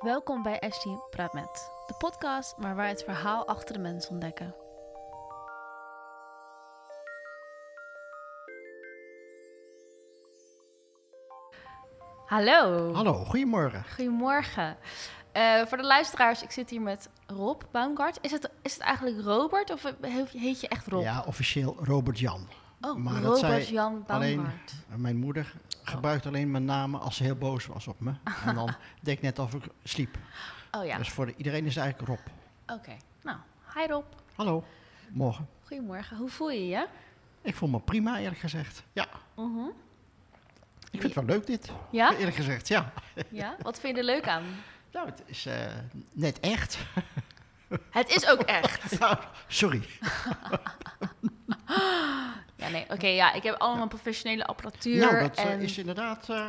Welkom bij Ashley Praat Met, de podcast waar wij het verhaal achter de mens ontdekken. Hallo. Hallo, goedemorgen. Goedemorgen. Eh, voor de luisteraars, ik zit hier met Rob Baumgart. Is het, is het eigenlijk Robert of heet je echt Rob? Ja, officieel Robert Jan. Oh, Maar dat Robert zei Jan alleen-. Mijn moeder gebruikt alleen mijn namen als ze heel boos was op me. En dan deed ik net of ik sliep. Oh ja, Dus voor de- iedereen is het eigenlijk Rob. oké. Nou, hi Rob. Hallo, morgen. Goedemorgen. Hoe voel je je? Ik voel me prima, eerlijk gezegd. Ja, Mhm. ik vind het wel leuk dit. Ja? Eerlijk gezegd, ja. Ja? Wat vind je er leuk aan? Nou, het is eh, net echt. Het is ook echt. Ja, sorry. Ja, nee, oké, ja, ik heb allemaal professionele apparatuur. nou, dat eh, en, is inderdaad eh,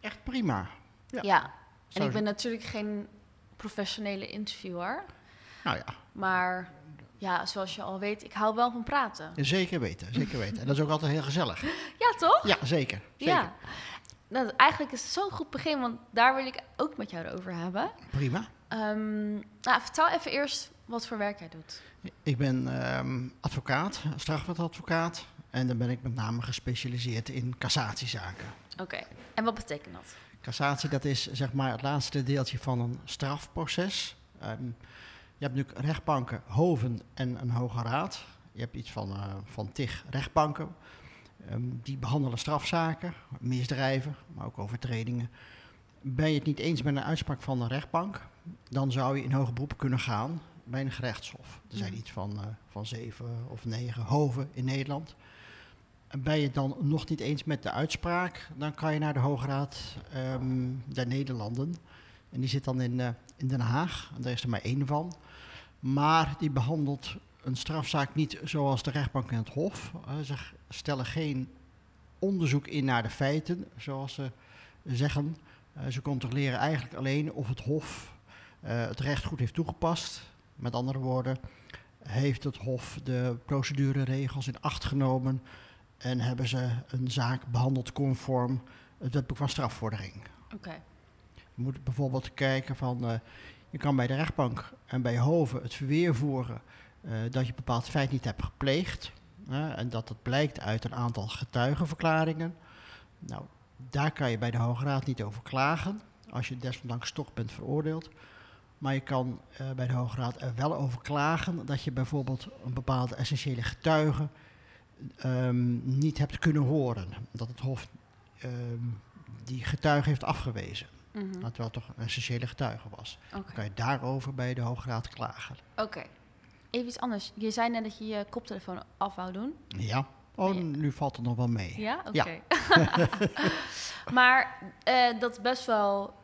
echt prima. ja. Ja, en ik ben natuurlijk geen professionele interviewer. Nou ja, Maar ja, zoals je al weet, ik hou wel van praten. zeker weten, zeker weten. En dat is ook altijd heel gezellig. Ja, toch? Ja, zeker. zeker. Ja. Nou, eigenlijk is het zo'n goed begin, want daar wil ik ook met jou over hebben. Prima. Ehm, nou, vertel even eerst wat voor werk jij doet. Ik ben ehm, advocaat, strafrechtadvocaat. En dan ben ik met name gespecialiseerd in cassatiezaken. Oké, en wat betekent dat? Cassatie, dat is zeg maar het laatste deeltje van een strafproces. Ehm, je hebt natuurlijk rechtbanken, hoven en een hoge raad. Je hebt iets van, eh, van tig rechtbanken. Ehm, die behandelen strafzaken, misdrijven, maar ook overtredingen. Ben je het niet eens met een uitspraak van een rechtbank, dan zou je in hoger beroep kunnen gaan bij een gerechtshof. Er zijn Mhm. iets van, eh, van zeven of negen hoven in Nederland. En ben je dan nog niet eens met de uitspraak, dan kan je naar de Hoge Raad ehm, der Nederlanden. En die zit dan in, eh, in Den Haag, en daar is er maar één van. Maar die behandelt een strafzaak niet zoals de rechtbank en het Hof. Eh, ze stellen geen onderzoek in naar de feiten, zoals ze zeggen. Eh, ze controleren eigenlijk alleen of het Hof het recht goed heeft toegepast. Met andere woorden, heeft het Hof de procedureregels in acht genomen en hebben ze een zaak behandeld conform het wetboek van strafvordering. Oké, Je moet bijvoorbeeld kijken van, eh, je kan bij de rechtbank en bij hoven het verweer voeren eh, dat je een bepaald feit niet hebt gepleegd. en dat het blijkt uit een aantal getuigenverklaringen. Nou, daar kan je bij de Hoge Raad niet over klagen, als je desondanks toch bent veroordeeld. Maar je kan eh, bij de Hoge Raad er wel over klagen dat je bijvoorbeeld een bepaalde essentiële getuige ehm, niet hebt kunnen horen. Dat het Hof ehm, die getuige heeft afgewezen. Mhm. Terwijl het toch een essentiële getuige was. Dan kan je daarover bij de Hoge Raad klagen. Oké. Even iets anders. Je zei net dat je je koptelefoon af wou doen. Ja. Oh, nu valt het nog wel mee. Ja? Oké. Ja. maar eh, dat is best wel,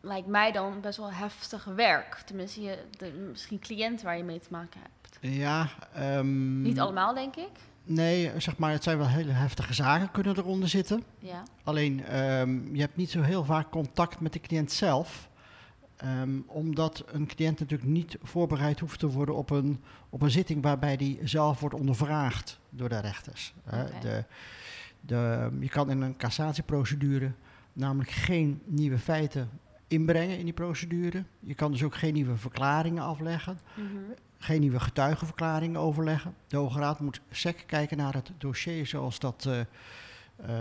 lijkt mij dan, best wel heftig werk. Tenminste, je, de, misschien cliënten waar je mee te maken hebt. Ja. ehm, Niet allemaal, denk ik. Nee, zeg maar, het zijn wel hele heftige zaken kunnen eronder zitten. Ja. Alleen, ehm, je hebt niet zo heel vaak contact met de cliënt zelf. Ehm, omdat een cliënt natuurlijk niet voorbereid hoeft te worden op een, op een zitting waarbij die zelf wordt ondervraagd door de rechters. De, de, je kan in een cassatieprocedure namelijk geen nieuwe feiten inbrengen in die procedure. Je kan dus ook geen nieuwe verklaringen afleggen, Mhm. Geen nieuwe getuigenverklaringen overleggen. De Hoge Raad moet sec kijken naar het dossier zoals dat eh,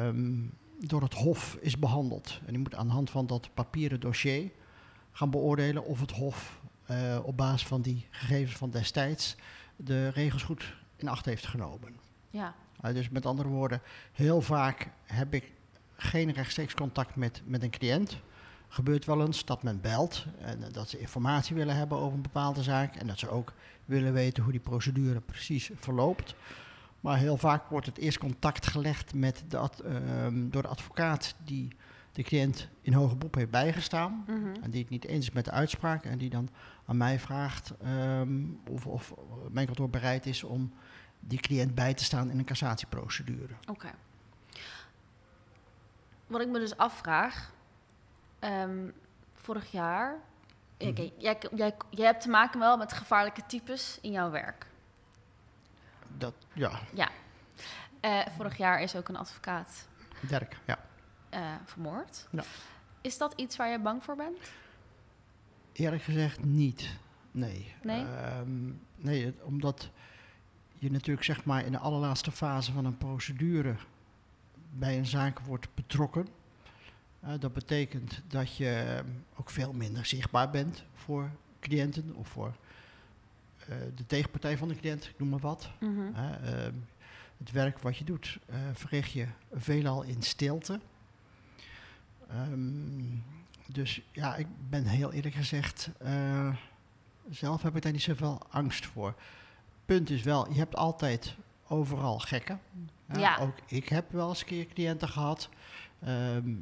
ehm, door het Hof is behandeld. En die moet aan de hand van dat papieren dossier gaan beoordelen of het Hof eh, op basis van die gegevens van destijds de regels goed in acht heeft genomen. Ja. Uh, dus met andere woorden, heel vaak heb ik geen rechtstreeks contact met, met een cliënt. Gebeurt wel eens dat men belt en eh, dat ze informatie willen hebben over een bepaalde zaak. En dat ze ook willen weten hoe die procedure precies verloopt. Maar heel vaak wordt het eerst contact gelegd met de ad- ehm, door de advocaat die de cliënt in hoger beroep heeft bijgestaan. Mhm. En die het niet eens is met de uitspraak. En die dan aan mij vraagt ehm, of, of mijn kantoor bereid is om die cliënt bij te staan in een cassatieprocedure. Oké. Wat ik me dus afvraag, ehm, vorig jaar, Mhm. jij, jij, jij hebt te maken wel met gevaarlijke types in jouw werk. Dat, ja, Ja. Eh, vorig jaar is ook een advocaat Dirk, ja. eh, vermoord. Ja. Is dat iets waar je bang voor bent? Eerlijk gezegd niet. Nee. Nee? Ehm, nee, omdat je natuurlijk zeg maar in de allerlaatste fase van een procedure bij een zaak wordt betrokken. Eh, dat betekent dat je ehm, ook veel minder zichtbaar bent voor cliënten of voor eh, de tegenpartij van de cliënt, ik noem maar wat. Mhm. Ehm, het werk wat je doet, eh, verricht je veelal in stilte. Ehm, dus ja, ik ben heel eerlijk gezegd, zelf heb ik daar niet zoveel angst voor. Punt is wel, je hebt altijd overal gekken. Ja. Ook ik heb wel eens een keer cliënten gehad ehm,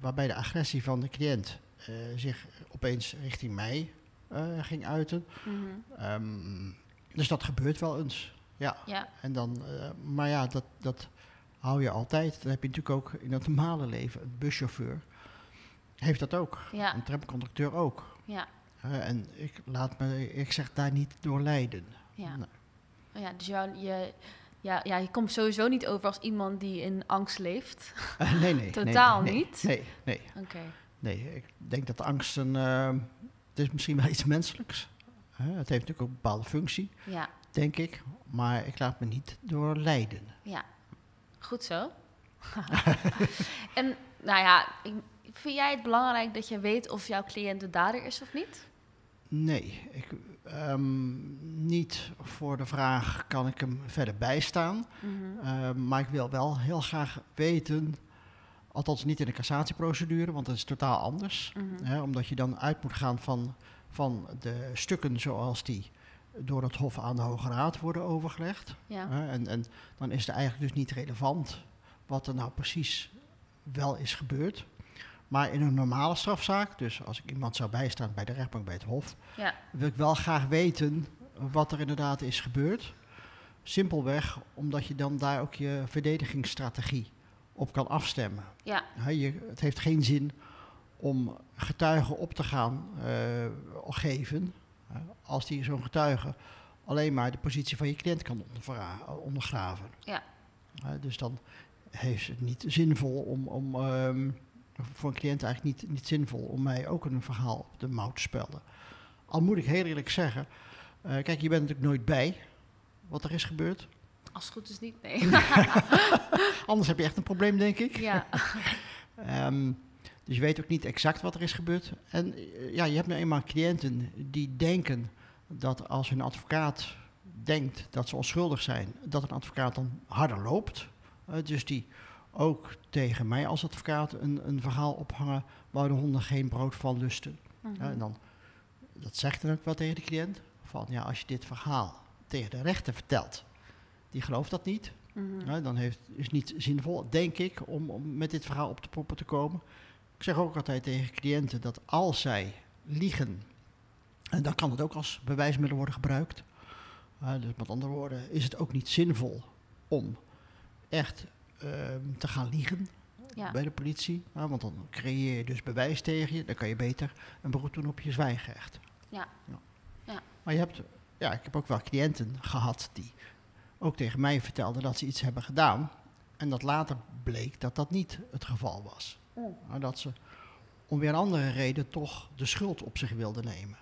waarbij de agressie van de cliënt eh, zich opeens richting mij eh, ging uiten. Mhm. Ehm, dus dat gebeurt wel eens. Ja. Ja, En dan, eh, maar ja, dat, dat hou je altijd. Dan heb je natuurlijk ook in het normale leven. Een buschauffeur heeft dat ook. ja, Een tramconducteur ook. ja, en ik laat me, ik zeg daar niet door lijden. ja. Nee. Ja dus jou, je, ja, ja, je komt sowieso niet over als iemand die in angst leeft. Eh, nee, nee. Totaal nee, niet? Nee, nee, Oké. nee. Ik denk dat angst een, eh, het is misschien wel iets menselijks. Hè, het heeft natuurlijk ook een bepaalde functie, Ja, denk ik. Maar ik laat me niet door lijden. ja. Goed zo. en nou ja, ik, vind jij het belangrijk dat je weet of jouw cliënt de dader is of niet? Nee, ik, ehm, niet voor de vraag kan ik hem verder bijstaan. Mhm. Ehm, maar ik wil wel heel graag weten, althans niet in de cassatieprocedure, want dat is totaal anders. Mhm. Hè, omdat je dan uit moet gaan van, van de stukken zoals die door het Hof aan de Hoge Raad worden overgelegd. Ja. Hè, en, en dan is het eigenlijk dus niet relevant wat er nou precies wel is gebeurd. Maar in een normale strafzaak, dus als ik iemand zou bijstaan bij de rechtbank bij het Hof, Ja. wil ik wel graag weten wat er inderdaad is gebeurd. Simpelweg omdat je dan daar ook je verdedigingsstrategie op kan afstemmen. Ja. Je, het heeft geen zin om getuigen op te gaan eh, geven, als die zo'n getuige alleen maar de positie van je cliënt kan ondergraven. Ja. Dus dan heeft het niet zinvol om, om ehm, voor een cliënt eigenlijk niet, niet zinvol om mij ook een verhaal op de mouw te spelden. Al moet ik heel eerlijk zeggen, eh, kijk, je bent natuurlijk nooit bij wat er is gebeurd. Als het goed is niet, nee. Anders heb je echt een probleem, denk ik. ja. Ehm, dus je weet ook niet exact wat er is gebeurd. En eh, ja, je hebt nu eenmaal cliënten die denken dat als hun advocaat denkt dat ze onschuldig zijn, dat een advocaat dan harder loopt. Eh, dus die ook tegen mij als advocaat een, een verhaal ophangen waar de honden geen brood van lusten. Mhm. Ja, en dan, dat zegt dan ook wel tegen de cliënt. Van ja, als je dit verhaal tegen de rechter vertelt, die gelooft dat niet. Mhm. Ja, dan heeft, is het niet zinvol, denk ik, om, om met dit verhaal op de proppen te komen. Ik zeg ook altijd tegen cliënten dat als zij liegen, en dan kan het ook als bewijsmiddel worden gebruikt. Uh, dus met andere woorden, is het ook niet zinvol om echt te gaan liegen Ja. bij de politie. Ja, want dan creëer je dus bewijs tegen je. Dan kan je beter een beroep doen op je zwijgrecht. Ja. Ja. Maar je hebt, ja, ik heb ook wel cliënten gehad die ook tegen mij vertelden dat ze iets hebben gedaan. En dat later bleek dat dat niet het geval was. Maar dat ze om weer een andere reden toch de schuld op zich wilden nemen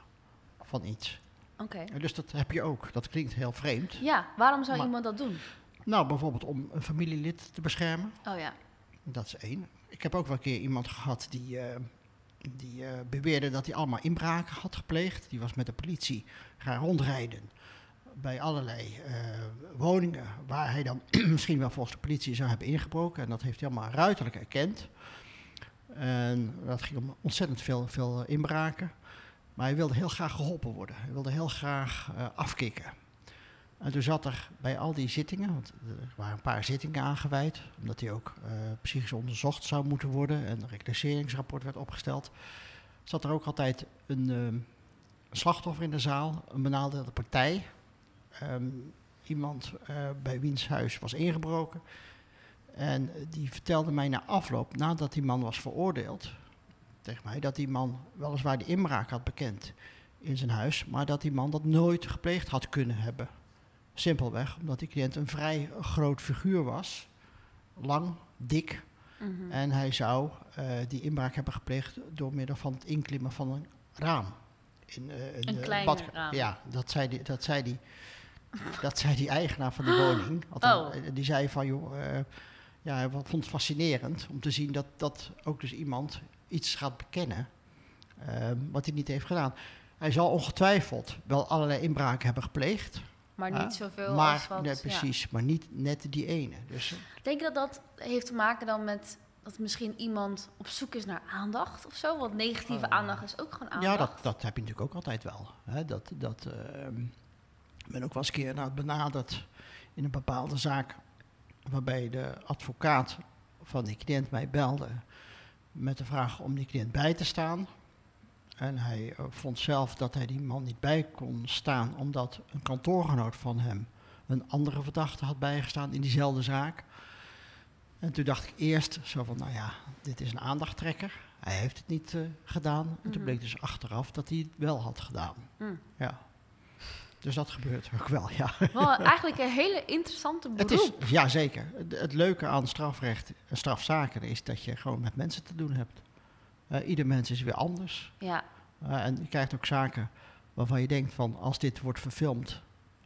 van iets. Oké. Dus dat heb je ook. Dat klinkt heel vreemd. Ja, waarom zou iemand dat doen? Nou, bijvoorbeeld om een familielid te beschermen. Oh ja. Dat is één. Ik heb ook wel een keer iemand gehad die, eh, die eh, beweerde dat hij allemaal inbraken had gepleegd. Die was met de politie gaan rondrijden bij allerlei eh, woningen waar hij dan misschien wel volgens de politie zou hebben ingebroken. En dat heeft hij allemaal ruiterlijk erkend. En dat ging om ontzettend veel, veel inbraken. Maar hij wilde heel graag geholpen worden. Hij wilde heel graag afkicken. En toen zat er bij al die zittingen, want er waren een paar zittingen aangeweid, omdat hij ook eh, psychisch onderzocht zou moeten worden en een reclasseringsrapport werd opgesteld, zat er ook altijd een ehm, slachtoffer in de zaal, een benadeelde partij, Ehm, iemand eh, bij wiens huis was ingebroken. En die vertelde mij na afloop, nadat die man was veroordeeld, tegen mij, dat die man weliswaar de inbraak had bekend in zijn huis, maar dat die man dat nooit gepleegd had kunnen hebben. Simpelweg omdat die cliënt een vrij groot figuur was. Lang, dik. Mhm. En hij zou eh, die inbraak hebben gepleegd door middel van het inklimmen van een raam. in eh, Een bad- raam. Ja, dat zei die, dat zei die, dat zei die eigenaar van die woning. Althans, Oh. eh, Die zei van, joh, ja, hij vond het fascinerend om te zien dat, dat ook dus iemand iets gaat bekennen wat hij niet heeft gedaan. Hij zal ongetwijfeld wel allerlei inbraken hebben gepleegd. Maar niet zoveel maar, als wat... nee, ja. precies, maar niet net die ene. Dus, eh, Denk je dat dat heeft te maken dan met dat misschien iemand op zoek is naar aandacht of zo? Want negatieve Eh, aandacht is ook gewoon aandacht. Ja, dat, dat heb je natuurlijk ook altijd wel. Hè? Dat, dat, ehm, ik ben ook wel eens een keer benaderd in een bepaalde zaak... waarbij de advocaat van die cliënt mij belde... met de vraag om die cliënt bij te staan. En hij eh, vond zelf dat hij die man niet bij kon staan... omdat een kantoorgenoot van hem een andere verdachte had bijgestaan in diezelfde zaak... En toen dacht ik eerst zo van, nou ja, dit is een aandachttrekker. Hij heeft het niet eh, gedaan. En toen Mhm. bleek dus achteraf dat hij het wel had gedaan. Mm. Ja. Dus dat gebeurt ook wel, ja. Wel eigenlijk een hele interessante beroep. Het is, ja, zeker. Het, het leuke aan strafrecht en strafzaken is dat je gewoon met mensen te doen hebt. Eh, ieder mens is weer anders. Ja, Eh, en je krijgt ook zaken waarvan je denkt van, als dit wordt verfilmd,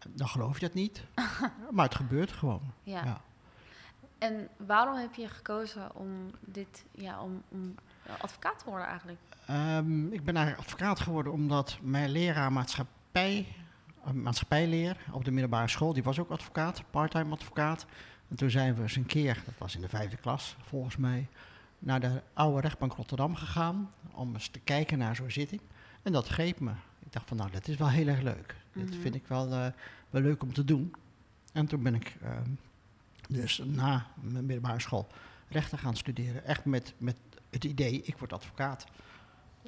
dan geloof je dat niet. maar het gebeurt gewoon. ja. Ja. En waarom heb je gekozen om dit, ja, om, om advocaat te worden eigenlijk? Ehm, ik ben eigenlijk advocaat geworden omdat mijn leraar maatschappij, eh, maatschappijleer op de middelbare school, die was ook advocaat, parttime advocaat. En toen zijn we eens een keer, dat was in de vijfde klas volgens mij, naar de oude rechtbank Rotterdam gegaan om eens te kijken naar zo'n zitting. En dat greep me. Ik dacht van nou, dat is wel heel erg leuk. Dit Mhm. vind ik wel, eh, wel leuk om te doen. En toen ben ik ehm, dus na mijn middelbare school rechten gaan studeren. Echt met, met het idee, ik word advocaat.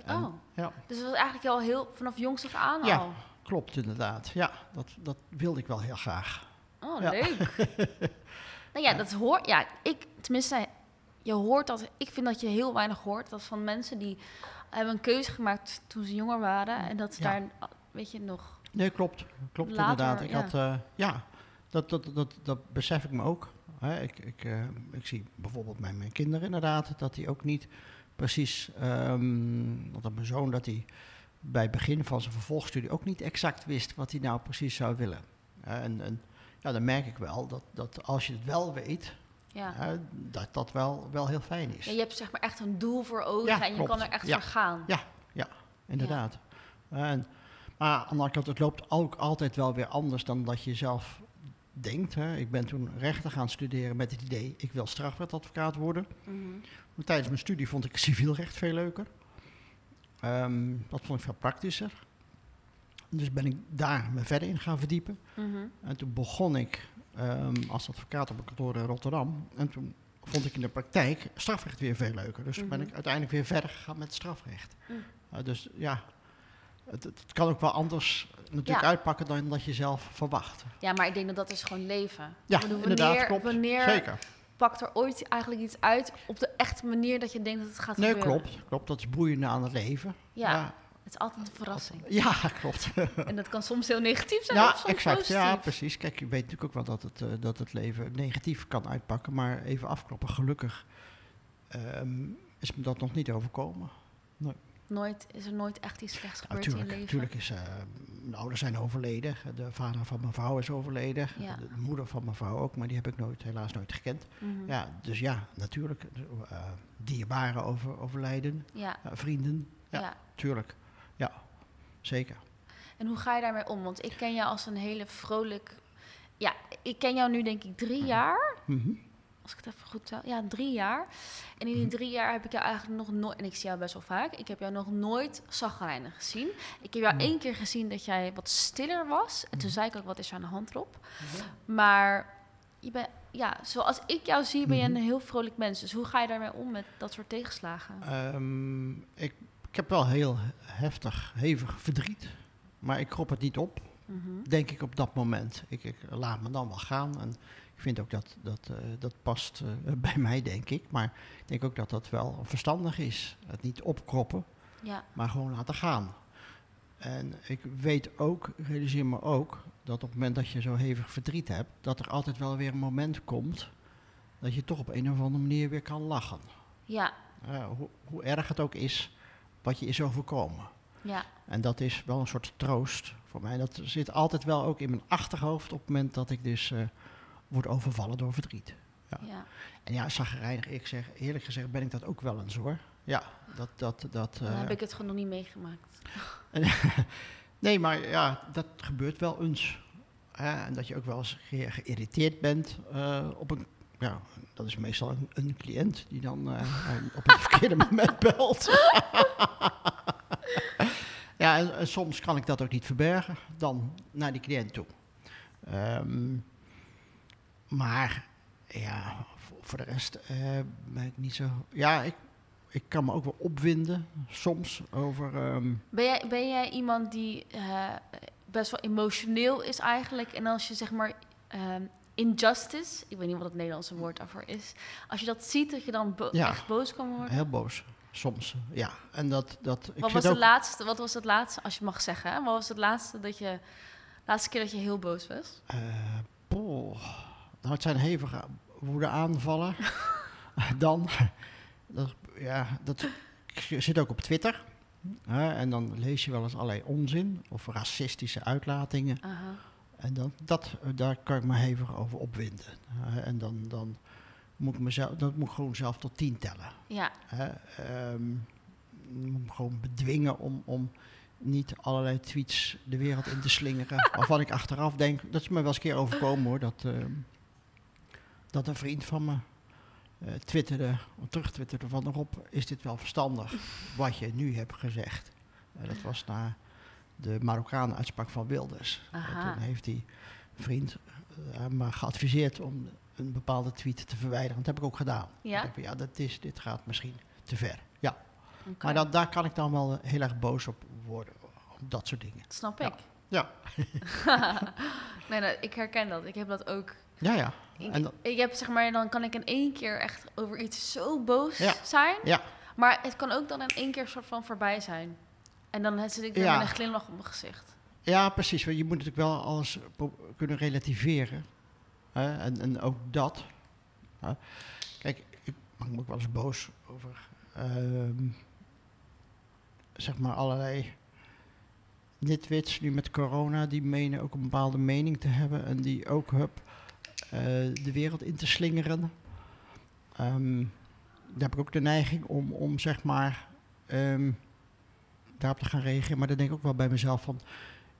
En- oh, ja, dus het was eigenlijk al heel vanaf jongs af aan Ja. al. klopt inderdaad. Ja, dat, dat wilde ik wel heel graag. Oh, Ja. leuk. nou ja, dat hoort. Ja, ik tenminste, je hoort dat. Ik vind dat je heel weinig hoort. Dat van mensen die hebben een keuze gemaakt toen ze jonger waren en dat ze Ja. daar, weet je, nog. Nee, klopt. Klopt Later, inderdaad. Ik ja. had, eh, ja, dat, dat, dat, dat besef ik me ook. Hè. Ik, ik, eh, ik zie bijvoorbeeld bij mijn kinderen inderdaad dat die ook niet precies, ehm want mijn zoon dat hij bij het begin van zijn vervolgstudie ook niet exact wist wat hij nou precies zou willen. En, en ja, dan merk ik wel dat, dat als je het wel weet, Ja. dat dat wel, wel heel fijn is. Ja, je hebt zeg maar echt een doel voor ogen Ja, en je klopt. kan er echt voor gaan. Ja, ja, inderdaad. En, maar aan de andere kant, het loopt ook altijd wel weer anders dan dat je zelf denkt. Hè. Ik ben toen rechten gaan studeren met het idee, ik wil strafrechtadvocaat worden. Mhm. Maar tijdens mijn studie vond ik civielrecht veel leuker. Ehm, dat vond ik veel praktischer. Dus ben ik daar me verder in gaan verdiepen. Mhm. En toen begon ik ehm, als advocaat op een kantoor in Rotterdam. En toen vond ik in de praktijk strafrecht weer veel leuker. Dus ben Mhm. ik uiteindelijk weer verder gegaan met strafrecht. Mm. Uh, dus ja, het, het kan ook wel anders natuurlijk Ja. uitpakken dan dat je zelf verwacht. Ja, maar ik denk dat dat is gewoon leven. Ja, bedoel, inderdaad, wanneer, klopt. Wanneer Zeker. pakt er ooit eigenlijk iets uit op de echte manier dat je denkt dat het gaat Nee, gebeuren? klopt. Klopt, dat is boeiende aan het leven. Ja, het is altijd een verrassing. Ja, klopt. En dat kan soms heel negatief zijn Ja, exact. positief. Ja, precies. Kijk, je weet natuurlijk ook wel dat het, eh, dat het leven negatief kan uitpakken. Maar even afkloppen, gelukkig ehm, is me dat nog niet overkomen. Nooit, is er nooit echt iets slechts gebeurd in je Natuurlijk, leven? natuurlijk is, eh, mijn ouders zijn overleden. De vader van mijn vrouw is overleden. Ja. De, de moeder van mijn vrouw ook, maar die heb ik nooit, helaas nooit gekend. Mhm. Ja, dus ja, natuurlijk. eh dierbaren over, overlijden, ja. eh, vrienden, ja. ja. tuurlijk. Zeker. En hoe ga je daarmee om? Want ik ken jou als een hele vrolijk... Ja, ik ken jou nu denk ik drie jaar. Mhm. Als ik het even goed tel. Ja, drie jaar. En in die Mhm. drie jaar heb ik jou eigenlijk nog nooit... En ik zie jou best wel vaak. Ik heb jou nog nooit zagrijnig gezien. Ik heb jou Mhm. één keer gezien dat jij wat stiller was. En toen Mhm. zei ik ook, wat is er aan de hand erop? Maar je bent... Ja, zoals ik jou zie, ben je Mhm. een heel vrolijk mens. Dus hoe ga je daarmee om met dat soort tegenslagen? Ehm, ik, ik heb wel heel heftig, hevig verdriet. Maar ik krop het niet op, Mhm. denk ik op dat moment. Ik, ik laat me dan wel gaan. En ik vind ook dat dat, eh, dat past eh, bij mij, denk ik. Maar ik denk ook dat dat wel verstandig is. Het niet opkroppen, Ja, maar gewoon laten gaan. En ik weet ook, realiseer me ook, dat op het moment dat je zo hevig verdriet hebt, dat er altijd wel weer een moment komt dat je toch op een of andere manier weer kan lachen. ja, hoe, hoe erg het ook is wat je is overkomen. Ja, En dat is wel een soort troost voor mij. Dat zit altijd wel ook in mijn achterhoofd op het moment dat ik dus eh, word overvallen door verdriet. Ja. ja. En ja, zagrijnig, ik zeg, eerlijk gezegd ben ik dat ook wel eens hoor. Ja, dat... dat, dat Dan eh, heb ik het gewoon nog niet meegemaakt. nee, maar ja, dat gebeurt wel eens. Hè, en dat je ook wel eens ge- geïrriteerd bent eh, op een... Ja, dat is meestal een, cliënt die dan eh, op het verkeerde moment belt. ja, en, soms kan ik dat ook niet verbergen. Dan naar die cliënt toe. Ehm, maar ja, voor, voor de rest eh, ben ik niet zo... Ja, ik, ik kan me ook wel opwinden soms over... ehm, Ben jij, ben jij iemand die eh, best wel emotioneel is eigenlijk? En als je zeg maar ehm, injustice, ik weet niet wat het Nederlandse woord daarvoor is, als je dat ziet, dat je dan bo- Ja. echt boos kan worden? Heel boos, soms. Ja, en dat... dat ik Wat was, ook, het laatste, wat was het laatste, als je mag zeggen, hè? wat was het laatste dat je, laatste keer dat je heel boos was? poh, nou, het zijn hevige woede aanvallen. dan, dat, ja, dat ik zit ook op Twitter. Hè, en dan lees je wel eens allerlei onzin of racistische uitlatingen. Aha. En dan, dat, eh, daar kan ik me hevig over opwinden. Hè, en dan, dan moet ik mezelf, dat moet ik gewoon zelf tot tien tellen. Ja, ehm, moet me gewoon bedwingen om, om niet allerlei tweets de wereld in te slingeren. waarvan ik achteraf denk, dat is me wel eens een keer overkomen hoor, dat, ehm, dat een vriend van me eh twitterde, terugtwitterde van Rob, is dit wel verstandig wat je nu hebt gezegd? Eh, dat was na de Marokkanen uitspraak van Wilders. Aha. toen heeft die vriend eh, me geadviseerd om een bepaalde tweet te verwijderen. Dat heb ik ook gedaan. Ja? Ik ja, dat is, dit gaat misschien te ver. Ja, maar dat, daar kan ik dan wel eh, heel erg boos op worden. Op dat soort dingen. Dat snap Ja. ik. Ja, nee, nee, ik herken dat. Ik heb dat ook. ja, ja. Ik, En dan- ik heb zeg maar, dan kan ik in één keer echt over iets zo boos Ja. zijn. Ja. Maar het kan ook dan in één keer soort van voorbij zijn. En dan zit ik weer Ja. met een glimlach op mijn gezicht. ja, precies. Want je moet natuurlijk wel alles kunnen relativeren. Hè, En, en ook dat. hè. Kijk, ik maak me ook wel eens boos over... ehm, zeg maar allerlei nitwits nu met corona... die menen ook een bepaalde mening te hebben... en die ook hup, eh, de wereld in te slingeren. Ehm, daar heb ik ook de neiging om, om zeg maar... ehm, daarop te gaan reageren. Maar dan denk ik ook wel bij mezelf van...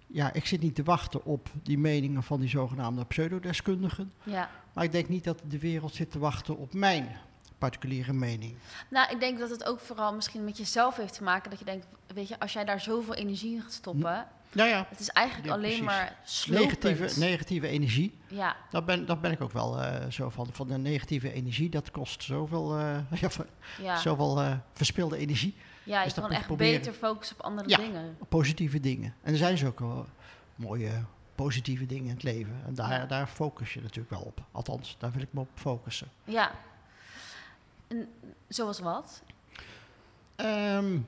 Ja, ik zit niet te wachten op die meningen van die zogenaamde pseudodeskundigen. Ja. Maar ik denk niet dat de wereld zit te wachten op mijn particuliere mening. Nou, ik denk dat het ook vooral misschien met jezelf heeft te maken. Dat je denkt, weet je, als jij daar zoveel energie in gaat stoppen... Nou ja, Het is eigenlijk Ja, alleen precies. maar slopend. negatieve, negatieve energie, Ja, daar ben, daar ben ik ook wel eh, zo van. Van de negatieve energie, dat kost zoveel, ja, ver- ja. zoveel eh, verspilde energie. Ja je dus kan echt proberen. beter focussen op andere Ja. dingen. positieve dingen. En er zijn dus ook wel mooie positieve dingen in het leven. En daar, Ja. daar focus je natuurlijk wel op. Althans, daar wil ik me op focussen. Ja. En, zoals wat? Ehm,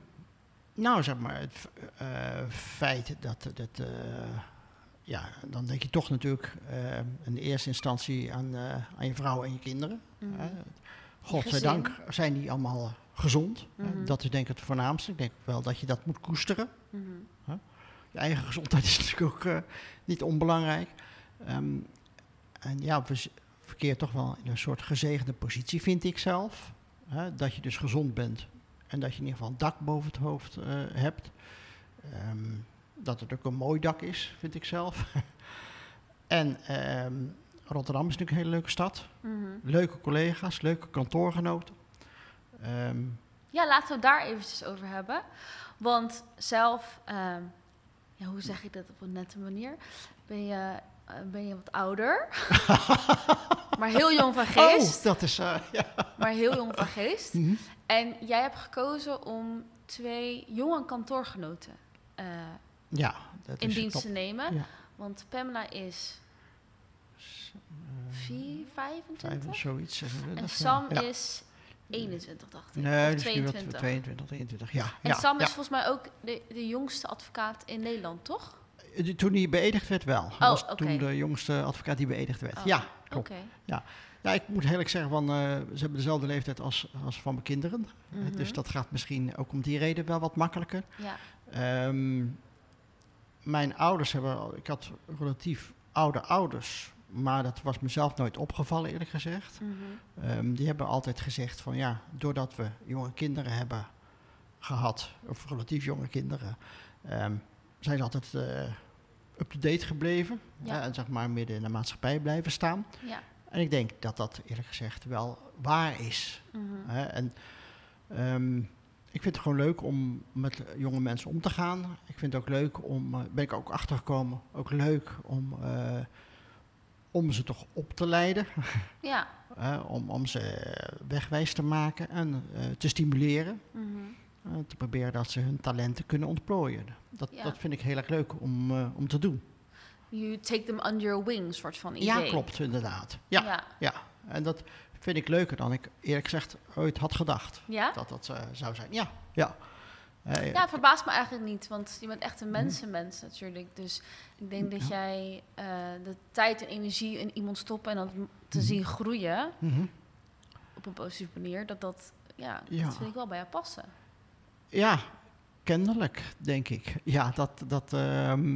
nou, zeg maar, het eh, feit dat... dat eh, ja, dan denk je toch natuurlijk eh, in de eerste instantie aan, aan je vrouw en je kinderen. Gezin. Godzijdank zijn die allemaal gezond. Mhm. Dat is denk ik het voornaamste. Ik denk wel dat je dat moet koesteren. Mhm. Je eigen gezondheid is natuurlijk ook eh, niet onbelangrijk. Ehm, en ja, we verkeert toch wel in een soort gezegende positie, vind ik zelf. Hè, dat je dus gezond bent en dat je in ieder geval een dak boven het hoofd eh, hebt. Ehm, dat het ook een mooi dak is, vind ik zelf. en ehm, Rotterdam is natuurlijk een hele leuke stad. Mhm. Leuke collega's, leuke kantoorgenoten. Ehm, Ja, laten we het daar eventjes over hebben. Want zelf, ehm, ja, hoe zeg ik dat op een nette manier? Ben je, eh, ben je wat ouder, maar heel jong van geest. Oh, dat is... eh, ja. Maar heel jong van geest. Mhm. En jij hebt gekozen om twee jonge kantoorgenoten eh, ja, dat in is dienst top. te nemen. Ja. Want Pamela is Eh, 4, 25 Vijf, zoiets. en Sam ja. is 21, dacht ik. Nee, dus nu wat 22. 22, 23, ja. En ja, Sam ja. is volgens mij ook de, de jongste advocaat in Nederland, toch? Eh, Toen hij beëdigd werd wel. Hij was toen de jongste advocaat die beëdigd werd. Oh, Ja, klopt. Oké. Ja, ik moet eerlijk zeggen, van, eh, ze hebben dezelfde leeftijd als, als van mijn kinderen. Eh, Mhm. Dus dat gaat misschien ook om die reden wel wat makkelijker. Ja. Ehm, mijn ouders hebben, ik had relatief oude ouders, maar dat was mezelf nooit opgevallen eerlijk gezegd. Mhm. Ehm, die hebben altijd gezegd van ja, doordat we jonge kinderen hebben gehad, of relatief jonge kinderen, ehm, zijn ze altijd eh, up-to-date gebleven. Ja. hè, en zeg maar midden in de maatschappij blijven staan. Ja. En ik denk dat dat eerlijk gezegd wel waar is. Mhm. En ehm, ik vind het gewoon leuk om met jonge mensen om te gaan. Ik vind het ook leuk om, eh, ben ik ook achtergekomen, ook leuk om, eh, om ze toch op te leiden. Ja. om, om ze wegwijs te maken en eh, te stimuleren. Eh, te proberen dat ze hun talenten kunnen ontplooien. Dat, Ja. dat vind ik heel erg leuk om, eh, om te doen. You take them under your wing, soort van idee. Ja, klopt, inderdaad. Ja, Ja. ja. En dat vind ik leuker dan ik eerlijk gezegd ooit had gedacht. Ja? dat dat eh, zou zijn. Ja, ja. Ja, verbaast me eigenlijk niet, want je bent echt een mensenmens natuurlijk. Dus ik denk dat jij eh, de tijd en energie in iemand stoppen en dat te Mhm. zien groeien mhm. op een positieve manier, dat dat, ja, Ja. dat vind ik wel bij jou passen. Ja, kennelijk, denk ik. Ja, dat... dat ehm,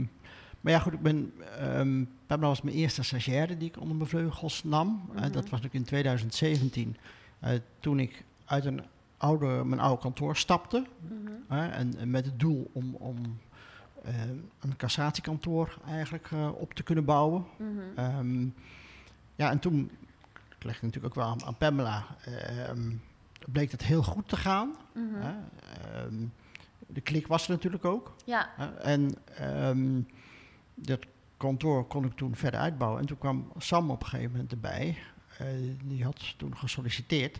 maar ja, goed, ik ben... ehm Pamela was mijn eerste stagiaire die ik onder mijn vleugels nam. Mhm. dat was natuurlijk in 2017, eh, toen ik uit een oude, mijn oude kantoor stapte. Mhm. hè, en, en met het doel om, om eh, een cassatiekantoor eigenlijk eh, op te kunnen bouwen. Ehm, ja, en toen, ik legde natuurlijk ook wel aan, aan Pamela, ehm, bleek het heel goed te gaan. Mhm. Hè? Ehm, de klik was er natuurlijk ook. Ja, Hè? En dat kantoor kon ik toen verder uitbouwen. En toen kwam Sam op een gegeven moment erbij. Eh, die had toen gesolliciteerd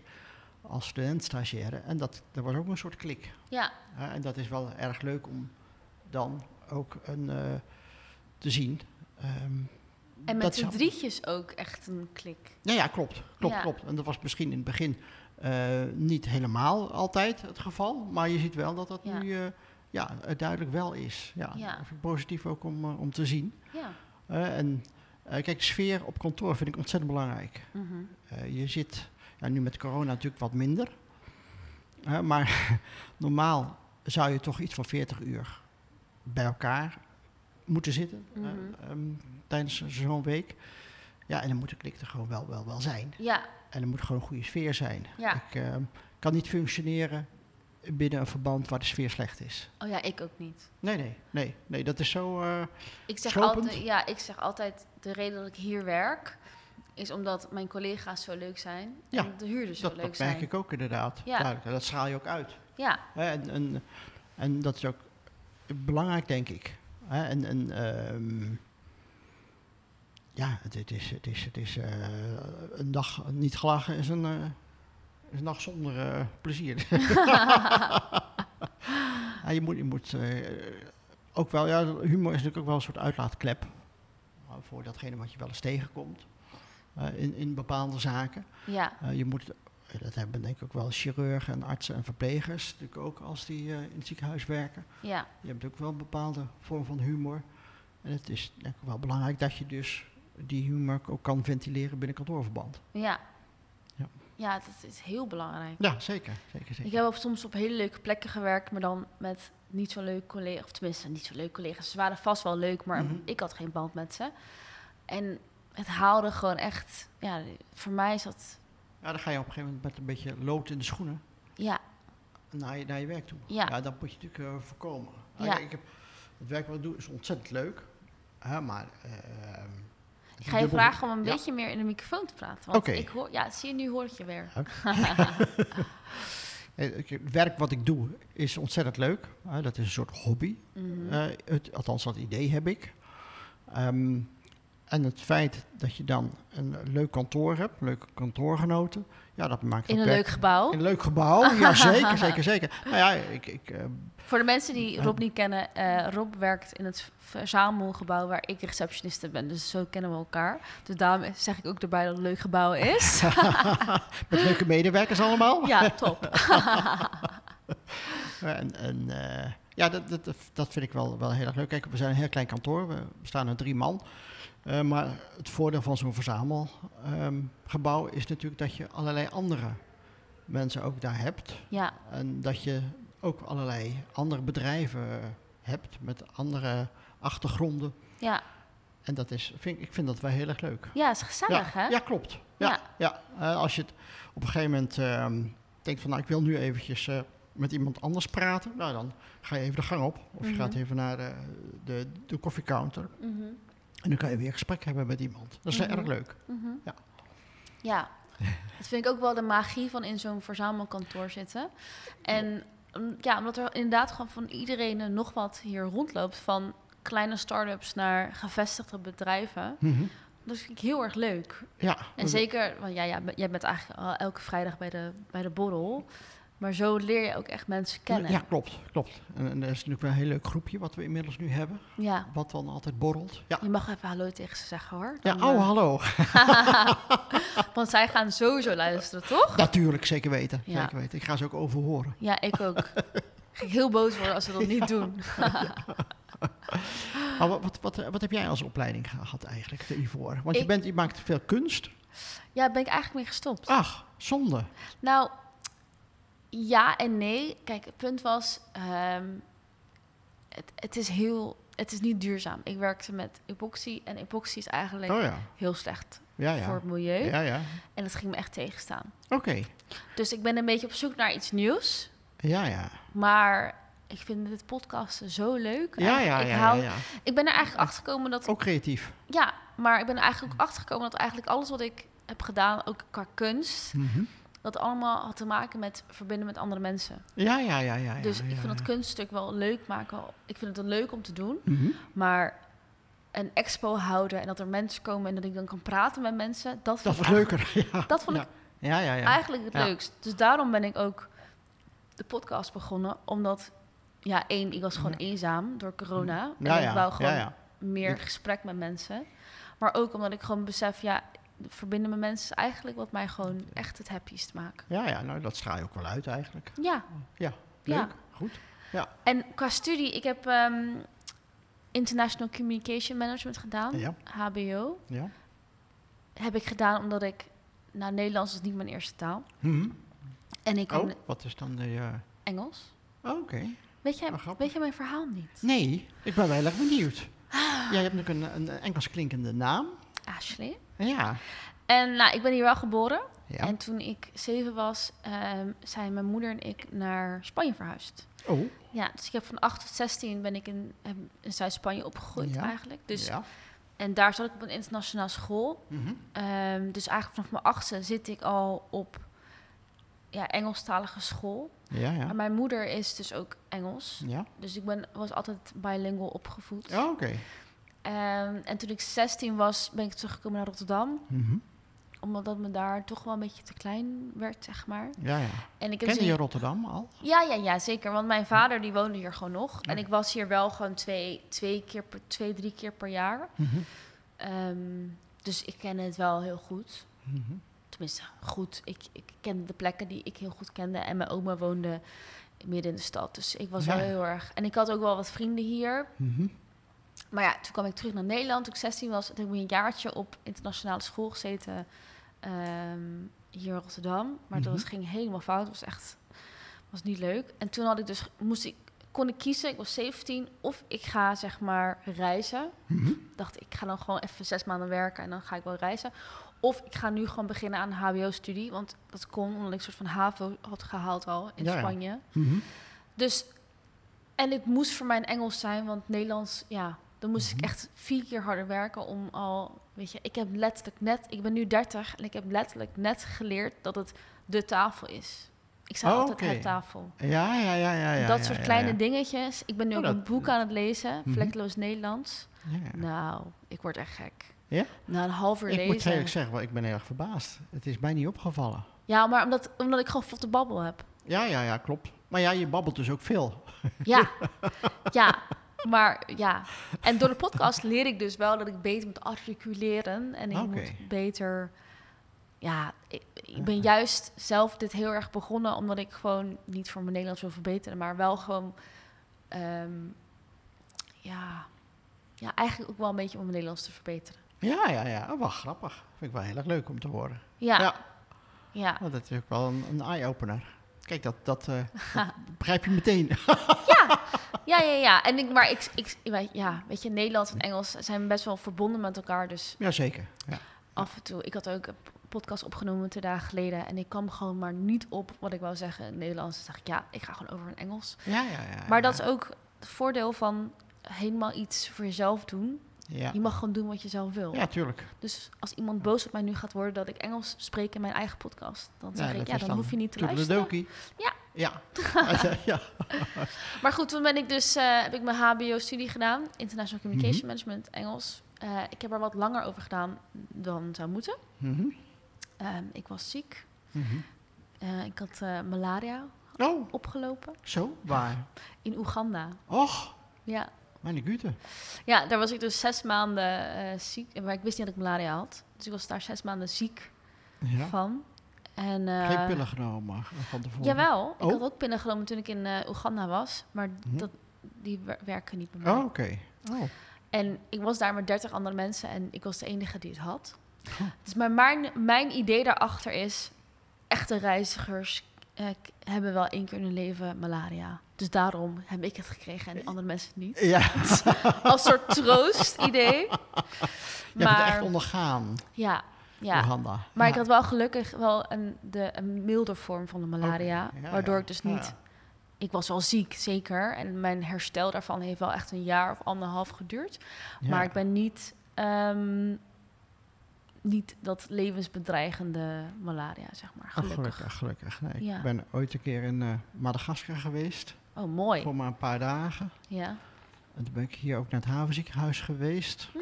als student-stagiaire. En dat, dat was ook een soort klik. ja? En dat is wel erg leuk om dan ook een, eh, te zien. Ehm, en met z'n al- drietjes ook echt een klik. Ja, ja, klopt. Klopt, Ja. klopt. En dat was misschien in het begin eh, niet helemaal altijd het geval. Maar je ziet wel dat dat Ja. nu eh, ja, duidelijk wel is. Ja, Ja. Dat vind ik positief ook om, om te zien. Ja. En kijk, de sfeer op kantoor vind ik ontzettend belangrijk. Mhm. Je zit, ja, nu met corona natuurlijk wat minder. Eh, maar normaal zou je toch iets van 40 uur bij elkaar moeten zitten Mhm. ehm, tijdens zo'n week. Ja, en dan moet de klik er gewoon wel, wel, wel zijn. Ja, En er moet gewoon een goede sfeer zijn. Ja. Ik ehm, kan niet functioneren binnen een verband waar de sfeer slecht is. oh ja, ik ook niet. Nee, nee, nee. nee dat is zo... eh, Ik zeg, altijd, ja, ik zeg altijd, de reden dat ik hier werk, is omdat mijn collega's zo leuk zijn. Ja, en de huurders zo dat leuk dat zijn. merk ik ook inderdaad. Ja. Duidelijk. Dat straal je ook uit. Ja, En, en, en dat is ook belangrijk, denk ik. En, en ehm, ja, het, het is, het is, het is eh, een dag niet gelachen is een, eh, is een dag zonder eh, plezier. ja, je moet, je moet ook wel, ja, humor is natuurlijk ook wel een soort uitlaatklep. voor datgene wat je wel eens tegenkomt. Eh, in, in bepaalde zaken. ja, Eh, je moet, eh, dat hebben denk ik ook wel chirurgen en artsen en verplegers, natuurlijk ook als die in het ziekenhuis werken. ja, Je hebt ook wel een bepaalde vorm van humor. En het is denk ik wel belangrijk dat je dus die humor ook kan ventileren binnen kantoorverband. ja. Ja. Ja, dat is heel belangrijk. Ja, zeker. zeker, Ik zeker. heb op, soms op hele leuke plekken gewerkt, maar dan met niet zo leuke collega's. Of tenminste, niet zo leuke collega's. Ze waren vast wel leuk, maar Mhm. ik had geen band met ze. En het haalde gewoon echt... Ja, voor mij is dat... Ja, dan ga je op een gegeven moment met een beetje lood in de schoenen Ja, naar je, naar je werk toe. Ja. dat moet je natuurlijk eh, voorkomen. Ah, Ja. ik heb, het werk wat ik doe is ontzettend leuk. Hè, maar... ehm, ik ga je dubbel- vragen om een Ja. beetje meer in de microfoon te praten. Want Oké. ik hoor... Ja, zie je, nu hoor ik je weer. Eh, Het werk wat ik doe is ontzettend leuk. hè, dat is een soort hobby. Mhm. Eh, het, althans, dat idee heb ik. Ehm, en het feit dat je dan een leuk kantoor hebt, leuke kantoorgenoten, ja, dat maakt in een leuk gebouw. In een leuk gebouw, ja zeker, zeker, zeker. Nou ja, ik, ik, eh, Voor de mensen die Ja. Rob niet kennen, eh, Rob werkt in het verzamelgebouw waar ik receptioniste ben. Dus zo kennen we elkaar. Dus daarom zeg ik ook erbij dat het een leuk gebouw is. met leuke medewerkers allemaal. ja, top. En, en eh, ja, dat, dat, dat vind ik wel, wel heel erg leuk. Kijk, we zijn een heel klein kantoor, we bestaan uit drie man. Eh, maar het voordeel van zo'n verzamelgebouw is natuurlijk dat je allerlei andere mensen ook daar hebt. Ja, En dat je ook allerlei andere bedrijven hebt met andere achtergronden. Ja, En dat is, vind, ik vind dat wel heel erg leuk. ja is gezellig, ja, hè? ja, klopt. Ja, Ja. ja. Eh, als je het op een gegeven moment ehm, denkt van, nou, ik wil nu eventjes eh, met iemand anders praten. Nou, dan ga je even de gang op. Of je Mhm. gaat even naar de, de, de koffiecounter. Mhm, En dan kan je weer gesprek hebben met iemand. Dat is Mhm. erg leuk. mhm. Ja. Ja, dat vind ik ook wel de magie van in zo'n verzamelkantoor zitten. En mm, ja, omdat er inderdaad gewoon van iedereen nog wat hier rondloopt. Van kleine start-ups naar gevestigde bedrijven. Mhm. Dat vind ik heel erg leuk. Ja. En zeker, want ja, ja, jij bent eigenlijk elke vrijdag bij de, bij de borrel. Maar zo leer je ook echt mensen kennen. Ja, klopt. klopt. En, en er is natuurlijk wel een heel leuk groepje wat we inmiddels nu hebben. Ja. Wat dan altijd borrelt. Ja. Je mag even hallo tegen ze zeggen hoor. Ja, oh, eh, hallo. Want zij gaan sowieso luisteren, toch? Natuurlijk, zeker weten. Ja. Zeker weten. Ik ga ze ook overhoren. Ja, ik ook. Ga ik heel boos worden als ze dat niet doen. Maar wat, wat, wat, wat heb jij als opleiding gehad eigenlijk hiervoor? Want je, Ik- bent, je maakt veel kunst. Ja, daar ben ik eigenlijk mee gestopt. Ach, zonde. Nou, ja en nee. Kijk, het punt was, ehm, het, het is heel, het is niet duurzaam. Ik werkte met epoxy en epoxy is eigenlijk Oh ja. heel slecht Ja, voor ja. het milieu. Ja, ja. En dat ging me echt tegenstaan. Oké. Dus ik ben een beetje op zoek naar iets nieuws. Ja, ja. Maar ik vind dit podcasten zo leuk. Ja, ja, ik, ja, hou, ja, ja. ik ben er eigenlijk achter gekomen dat Ook creatief. Ja, maar ik ben er eigenlijk ook achter gekomen dat eigenlijk alles wat ik heb gedaan, ook qua kunst, Mhm. Dat allemaal had te maken met verbinden met andere mensen. Ja, ja, ja, ja. ja, dus ja, ik vind dat kunststuk wel leuk maken. Ik vind het wel leuk om te doen. Mhm. Maar een expo houden en dat er mensen komen en dat ik dan kan praten met mensen, dat Dat was ik leuker. Ja. Dat vond ik Ja, ja, ja. eigenlijk het leukst. Dus daarom ben ik ook de podcast begonnen, omdat ja, één, ik was gewoon eenzaam door corona en ik wou gewoon meer gesprek met mensen. Maar ook omdat ik gewoon besef, ja, verbinden met mensen is eigenlijk wat mij gewoon echt het happiest maakt. Ja, ja, nou dat straal je ook wel uit eigenlijk. Ja, Ja, Ja. leuk. Goed. en qua studie, ik heb ehm, International Communication Management gedaan, Ja, HBO. ja. Heb ik gedaan omdat ik, nou Nederlands is niet mijn eerste taal. Mhm. En ik Oh, wat is dan de... eh, Engels. oh, Oké. Weet jij, Oh, weet jij mijn verhaal niet? Nee, ik ben wel heel erg benieuwd. Jij hebt natuurlijk een, een Engels klinkende naam. Ashley. Ja. En nou, ik ben hier wel geboren. ja. En toen ik zeven was, ehm, zijn mijn moeder en ik naar Spanje verhuisd. Oh, Ja, dus ik heb van 8 tot 16 ben ik in, heb in Zuid-Spanje opgegroeid Ja. eigenlijk. Dus, ja. En daar zat ik op een internationaal school. Mhm. Ehm, dus eigenlijk vanaf mijn achtste zit ik al op ja, Engelstalige school. Ja, ja. Maar mijn moeder is dus ook Engels. Ja. Dus ik ben, was altijd bilingual opgevoed. Oh, oké. Ehm, en toen ik 16 was, ben ik teruggekomen naar Rotterdam. Mhm. Omdat dat me daar toch wel een beetje te klein werd, zeg maar. Ja, ja. En ik heb Kende je Rotterdam al? Ja, ja, ja, zeker. Want mijn vader die woonde hier gewoon nog. En ik was hier wel gewoon twee, twee, keer per, twee drie keer per jaar. Mhm. Ehm, dus ik ken het wel heel goed. Mhm. Tenminste, goed. Ik, ik ken de plekken die ik heel goed kende. En mijn oma woonde midden in de stad. Dus ik was Ja. wel heel erg... En ik had ook wel wat vrienden hier. Maar ja, toen kwam ik terug naar Nederland. Toen ik 16 was, toen heb ik een jaartje op internationale school gezeten. ehm, hier in Rotterdam. Maar dat Mhm. ging helemaal fout. Het was echt was niet leuk. En toen had ik dus, moest ik, kon ik kiezen, ik was 17, of ik ga zeg maar reizen. Mhm. dacht ik ga dan gewoon even zes maanden werken en dan ga ik wel reizen. Of ik ga nu gewoon beginnen aan een HBO-studie. Want dat kon omdat ik een soort van HAVO had gehaald al in Ja, ja. Spanje. Mhm. Dus, en het moest voor mij een Engels zijn, want Nederlands, ja, dan moest Mhm. ik echt vier keer harder werken om al, weet je, ik heb letterlijk net, ik ben nu 30 en ik heb letterlijk net geleerd dat het de tafel is. Ik zei Oh, altijd oké. het tafel. Ja, ja, ja, ja. ja dat ja, soort ja, kleine dingetjes. Ik ben nu Oh, ook dat- een boek aan het lezen, Mhm. Vlekkeloos Nederlands. Nou, ik word echt gek. Ja? Na een half uur Ik moet lezen. eerlijk zeggen, ik ben heel erg verbaasd. Het is mij niet opgevallen. Ja, maar omdat, omdat ik gewoon vlotte babbel heb. Ja, ja, ja, klopt. Maar ja, je babbelt dus ook veel. Ja, ja, maar ja. En door de podcast leer ik dus wel dat ik beter moet articuleren. En ik moet beter... Ja, ik, ik ben juist zelf dit heel erg begonnen... omdat ik gewoon niet voor mijn Nederlands wil verbeteren... maar wel gewoon... ehm, ja, ja, eigenlijk ook wel een beetje om mijn Nederlands te verbeteren. Ja, ja, ja. Oh, wel grappig. Vind ik wel heel erg leuk om te horen. Ja, Ja. ja. Oh, dat is ook wel een, een eye-opener. Kijk, dat, dat, eh, dat begrijp je meteen. Ja, Ja, ja. En ik, maar ik, ik, ja, weet je, Nederlands en Engels zijn best wel verbonden met elkaar. Dus Jazeker. Ja. af en toe. Ik had ook een podcast opgenomen twee dagen geleden. En ik kwam gewoon maar niet op wat ik wou zeggen in het Nederlands. Dus dacht ik, ja, ik ga gewoon over in Engels. Ja, ja, ja. Maar dat is ook het voordeel van helemaal iets voor jezelf doen. Ja. Je mag gewoon doen wat je zelf wil. ja, tuurlijk. Dus als iemand boos op mij nu gaat worden dat ik Engels spreek in mijn eigen podcast, dan zeg ik, ja, is dan hoef je niet te luisteren. Ja. Ja. ja. Maar goed, toen ben ik dus, eh, heb ik mijn HBO-studie gedaan, International Communication Mhm. Management, Engels. Eh, ik heb er wat langer over gedaan dan zou moeten. Mhm. Ehm, ik was ziek. Mhm. Eh, ik had malaria Oh, opgelopen zo? Waar? in Oeganda. Och, Ja. mijn gute. ja, daar was ik dus zes maanden ziek. Maar ik wist niet dat ik malaria had. Dus ik was daar zes maanden ziek Ja. van. En, eh, Geen pillen genomen van tevoren? Jawel, ik Oh. had ook pillen genomen toen ik in eh, Oeganda was. Maar Mhm. dat, die wer- werken niet bij mij. Oh, oké. Oh. En ik was daar met 30 andere mensen en ik was de enige die het had. Oh. Dus maar mijn, mijn idee daarachter is... echte reizigers eh, hebben wel één keer in hun leven malaria. Dus daarom heb ik het gekregen en de andere mensen het niet. Ja, Als soort troost-idee. je hebt het echt ondergaan, ja, ja. Maar ja. ik had wel gelukkig wel een, de, een milder vorm van de malaria. Ja, waardoor ja. ik dus niet... Ja. Ik was wel ziek, zeker. En mijn herstel daarvan heeft wel echt een jaar of anderhalf geduurd. Ja. Maar ik ben niet, ehm, niet dat levensbedreigende malaria, zeg maar. Oh, Gelukkig. gelukkig, gelukkig. Nee, Ja. Ik ben ooit een keer in eh Madagaskar geweest, Oh, mooi. voor maar een paar dagen. Ja. En toen ben ik hier ook naar het havenziekenhuis geweest, Hm.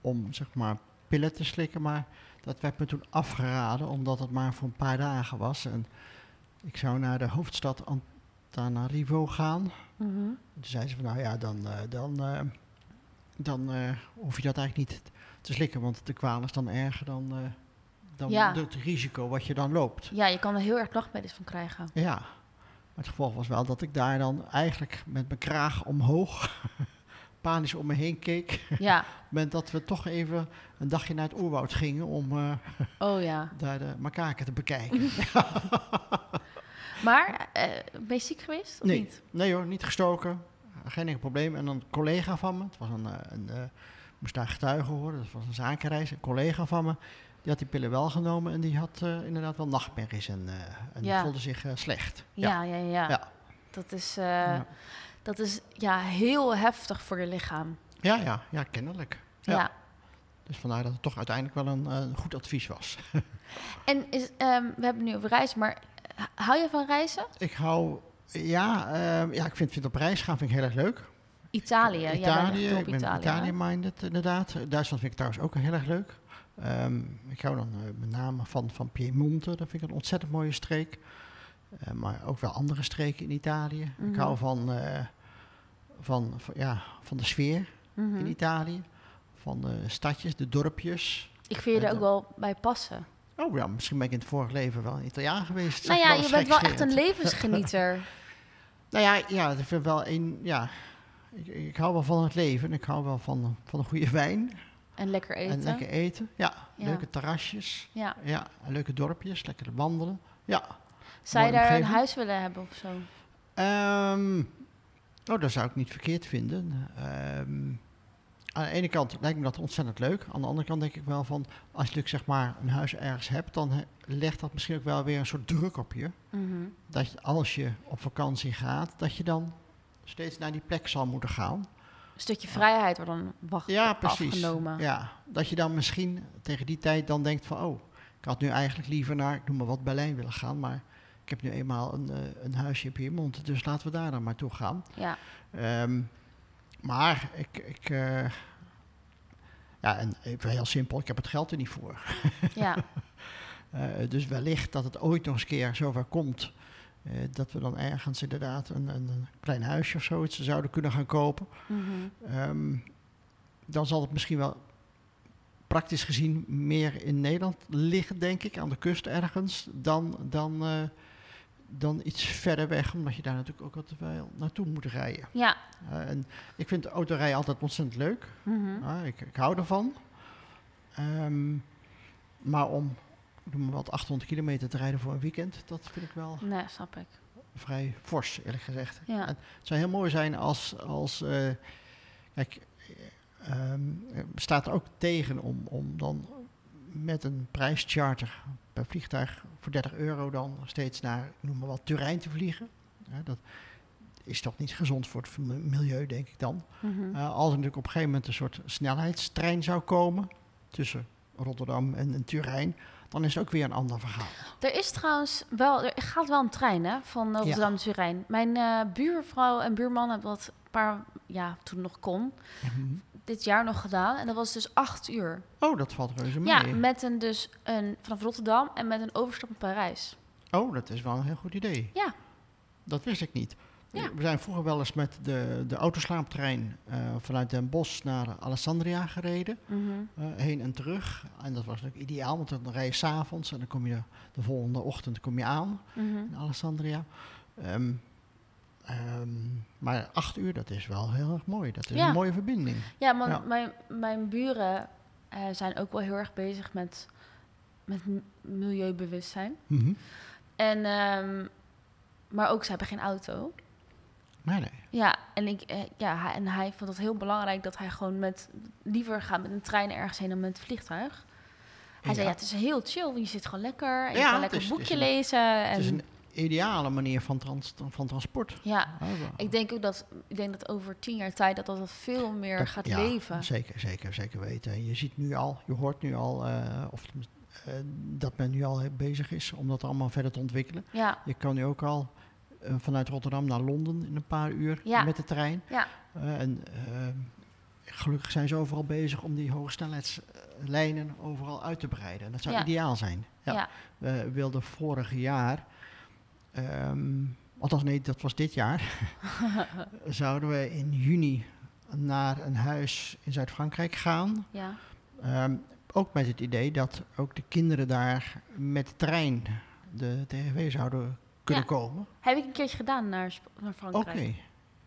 om zeg maar pillen te slikken. Maar dat werd me toen afgeraden, omdat het maar voor een paar dagen was. En ik zou naar de hoofdstad Antananarivo gaan. En toen zei ze van, nou ja, dan, eh, dan, eh, dan eh, hoef je dat eigenlijk niet te slikken, want de kwaal is dan erger dan, dan Ja. het risico wat je dan loopt. Ja, je kan er heel erg dagmedisch van krijgen. Ja, maar het gevolg was wel dat ik daar dan eigenlijk met mijn kraag omhoog panisch om me heen keek. Ja, Met dat we toch even een dagje naar het oerwoud gingen om eh, oh ja. daar de makaken te bekijken. Maar, eh, ben je ziek geweest of Nee. niet? Nee hoor, niet gestoken. Geen enkel probleem. En een collega van me, het was een, eh, een moest daar getuigen horen, dat was een zakenreis. Een collega van me, die had die pillen wel genomen en die had inderdaad wel nachtmerries en, en Ja. voelde zich slecht. Ja, ja, ja. Ja. Dat is, Ja. Dat is ja, heel heftig voor je lichaam. Ja, ja, ja, kennelijk. Ja. Ja. Dus vandaar dat het toch uiteindelijk wel een, goed advies was. En is, ehm, we hebben het nu over reizen, maar hou je van reizen? Ik hou, ja, ehm, ja ik vind, vind op reis gaan vind ik heel erg leuk. Italië. Italië, echt ik ben Italië. hè? Italië-minded inderdaad. Duitsland vind ik trouwens ook heel erg leuk. Ehm, ik hou dan eh, met name van, van Piemonte, dat vind ik een ontzettend mooie streek. Eh, maar ook wel andere streken in Italië. Ik Mhm. hou van, eh, van, van, ja, van de sfeer Mhm. in Italië. Van de stadjes, de dorpjes. Ik vind je er En ook wel bij passen. Oh ja, misschien ben ik in het vorige leven wel een Italiaan geweest. Nou ja, je bent wel echt een levensgenieter. Nou ja, ja, ik vind wel een, ja, ik, ik hou wel van het leven. en Ik hou wel van, van een goede wijn. en lekker eten. En lekker eten. Ja, Ja. leuke terrasjes. Ja. Ja, leuke dorpjes, lekker wandelen. Ja. Zou je daar een huis willen hebben of zo? Ehm, oh, dat zou ik niet verkeerd vinden. Ehm, aan de ene kant lijkt me dat ontzettend leuk. Aan de andere kant denk ik wel van, als je natuurlijk zeg maar een huis ergens hebt, dan he- legt dat misschien ook wel weer een soort druk op je. Mhm. Dat je, als je op vakantie gaat, dat je dan steeds naar die plek zal moeten gaan. Een stukje vrijheid wordt dan wacht, Ja, precies. afgenomen. Ja, dat je dan misschien tegen die tijd dan denkt van, oh, ik had nu eigenlijk liever naar, ik noem maar wat, Berlijn willen gaan, maar ik heb nu eenmaal een, eh, een huisje in Piemonte, dus laten we daar dan maar toe gaan. Ja. Ehm, maar ik, ik eh, ja, en even heel simpel, ik heb het geld er niet voor. ja. Eh, dus wellicht dat het ooit nog eens een keer zover komt, dat we dan ergens inderdaad een, een, klein huisje of zoiets zouden kunnen gaan kopen. Mhm. Ehm, dan zal het misschien wel praktisch gezien meer in Nederland liggen, denk ik, aan de kust ergens, dan, dan, dan iets verder weg, omdat je daar natuurlijk ook altijd wel naartoe moet rijden. Ja. Eh, en ik vind autorijden altijd ontzettend leuk. Ah, ik, ik hou ervan. Ehm, maar om noem maar wat 800 kilometer te rijden voor een weekend, dat vind ik wel Nee, snap ik. vrij fors, eerlijk gezegd. Ja. En het zou heel mooi zijn als, als eh, kijk, eh, ehm, staat er ook tegen om, om dan met een prijscharter per vliegtuig voor 30 euro dan steeds naar, noem maar wat, Turijn te vliegen. Ja, dat is toch niet gezond voor het milieu, denk ik dan. Mhm. Eh, als er natuurlijk op een gegeven moment een soort snelheidstrein zou komen tussen Rotterdam en, en Turijn, dan is het ook weer een ander verhaal. Er is trouwens wel, er gaat wel een trein hè, van Rotterdam naar Turijn. Mijn eh, buurvrouw en buurman hebben dat een paar, ja, toen nog kon, dit jaar nog gedaan. En dat was dus acht uur. Oh, dat valt reuze mee. Ja, met een dus een vanaf Rotterdam en met een overstap in Parijs. Oh, dat is wel een heel goed idee. Ja. Dat wist ik niet. Ja. We zijn vroeger wel eens met de, de autoslaaptrein eh, vanuit Den Bosch naar Alessandria gereden. Mhm. eh, heen en terug. En dat was natuurlijk ideaal, want dan rij je s'avonds en dan kom je de volgende ochtend kom je aan Mhm. in Alessandria. Ehm, ehm, maar acht uur, dat is wel heel erg mooi. Dat is Ja. een mooie verbinding. Ja, Ja. Mijn, mijn buren eh, zijn ook wel heel erg bezig met, met milieubewustzijn. Mhm. En, ehm, maar ook, ze hebben geen auto. Nee. Ja, en, ik, eh, ja, en hij vond het heel belangrijk dat hij gewoon met, liever gaat met een trein ergens heen dan met een vliegtuig. Hij zei, Ja. het is heel chill, je zit gewoon lekker. En je Ja, kan het lekker is- een het boekje een- lezen. En, Het is een ideale manier van, trans, van transport. Ja, wel. ik denk ook dat, ik denk dat over tien jaar tijd dat dat veel meer Dat- gaat ja, leven. Zeker, zeker, zeker weten. En Je ziet nu al, je hoort nu al, eh, of, eh, dat men nu al bezig is om dat allemaal verder te ontwikkelen. Ja, Je kan nu ook al vanuit Rotterdam naar Londen in een paar uur Ja. met de trein. ja, Eh, en eh, gelukkig zijn ze overal bezig om die hoge snelheidslijnen overal uit te breiden. En dat zou Ja. ideaal zijn. Ja. We wilden vorig jaar, ehm, althans nee, dat was dit jaar, zouden we in juni naar een huis in Zuid-Frankrijk gaan. ja. Ehm, ook met het idee dat ook de kinderen daar met de trein de TGV zouden kunnen Ja. komen. Heb ik een keertje gedaan naar, Sp- naar Oké. Frankrijk.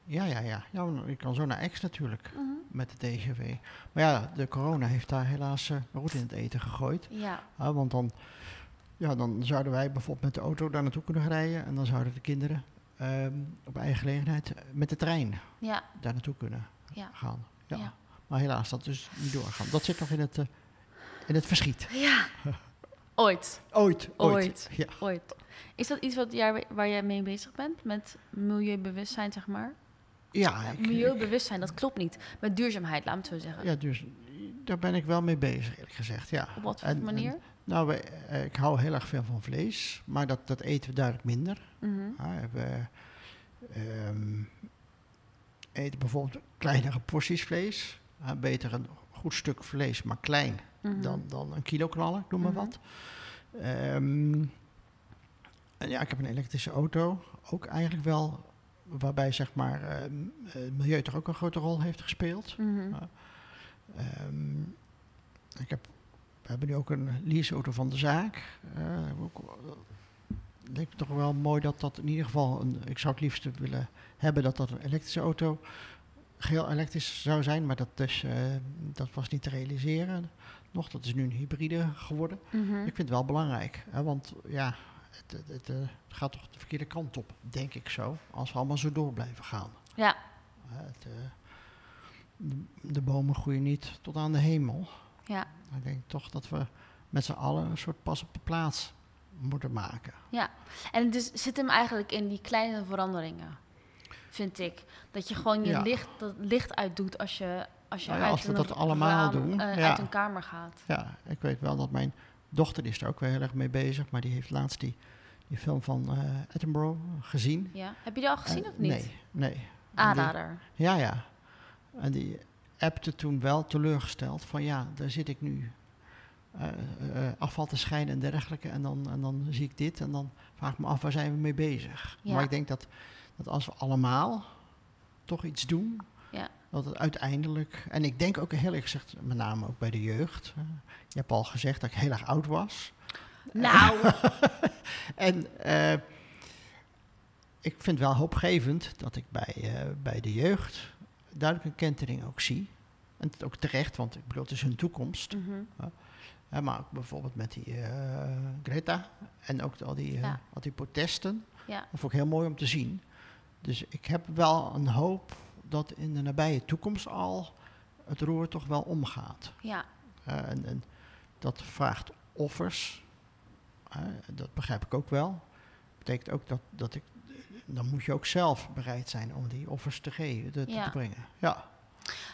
Ja, ja, ja. ja je kan zo naar Aix natuurlijk Mhm. met de TGV. Maar ja, de corona heeft daar helaas uh, roet in het eten gegooid. Ja, Ah, want dan, ja, dan zouden wij bijvoorbeeld met de auto daar naartoe kunnen rijden. En dan zouden de kinderen ehm, op eigen gelegenheid met de trein ja, daar naartoe kunnen ja. gaan. Ja. Ja. Maar helaas, dat is niet doorgaan. Dat zit nog in het, eh, in het verschiet. Ja. Ooit, Ooit, ooit. Ooit. Ja. ooit. Is dat iets wat jij, waar jij mee bezig bent? Met milieubewustzijn, zeg maar? Ja, ik- milieubewustzijn, dat klopt niet. Met duurzaamheid, laat me het zo zeggen. ja, dus daar ben ik wel mee bezig, eerlijk gezegd. Ja. Op wat voor En- en- manier? nou, we, eh, ik hou heel erg veel van vlees, maar dat, dat eten we duidelijk minder. Ja, we ehm, eten bijvoorbeeld kleinere porties vlees. Ja, beter een goed stuk vlees, maar klein, Mhm. dan, dan een kilo knallen, noem maar Mhm. wat. Ehm, en ja, ik heb een elektrische auto, ook eigenlijk wel, waarbij zeg maar ehm, het milieu toch ook een grote rol heeft gespeeld. Mhm. Ehm, ik heb, we hebben nu ook een leaseauto van de zaak. Eh, ook, eh, ik denk toch wel mooi dat dat in ieder geval, een, ik zou het liefst willen hebben dat dat een elektrische auto geheel elektrisch zou zijn, maar dat, eh, dat was niet te realiseren nog. Dat is nu een hybride geworden. Mhm. Ik vind het wel belangrijk, hè, want ja, het, het, het, eh, het gaat toch de verkeerde kant op, denk ik zo, als we allemaal zo door blijven gaan. Ja, eh, de, de bomen groeien niet tot aan de hemel. ja, Ik denk toch dat we met z'n allen een soort pas op de plaats moeten maken. ja. En is, zit hem eigenlijk in die kleine veranderingen, vind ik. Dat je gewoon je Ja. licht, dat licht uitdoet als je, als je Nou ja, uit als we dat allemaal raam, doen, eh, ja. uit een kamer gaat. Ja, ik weet wel dat mijn dochter die is er ook wel heel erg mee bezig, maar die heeft laatst die, die film van eh Attenborough gezien. Ja. Heb je die al gezien Eh, of niet? Nee, nee. Die- Aanrader. ja, ja. En die appte toen wel teleurgesteld van ja, daar zit ik nu eh, eh, afval te scheiden en dergelijke. En dan, en dan zie ik dit en dan vraag ik me af waar zijn we mee bezig. Ja. Maar ik denk dat, dat als we allemaal toch iets doen. Dat het uiteindelijk, en ik denk ook heel eerlijk gezegd, met name ook bij de jeugd. je hebt al gezegd dat ik heel erg oud was. Nou, En eh, ik vind het wel hoopgevend dat ik bij, eh, bij de jeugd duidelijk een kentering ook zie. En het ook terecht, want ik bedoel, het is hun toekomst. mhm. Maar ook bijvoorbeeld met die eh, Greta en ook al die, Ja. al die protesten. Ja. Dat vond ik heel mooi om te zien. Dus ik heb wel een hoop dat in de nabije toekomst al het roer toch wel omgaat. Ja, en, en dat vraagt offers. Dat begrijp ik ook wel. Betekent ook dat, dat ik. Dan moet je ook zelf bereid zijn om die offers te geven, te, te Ja. brengen. Ja.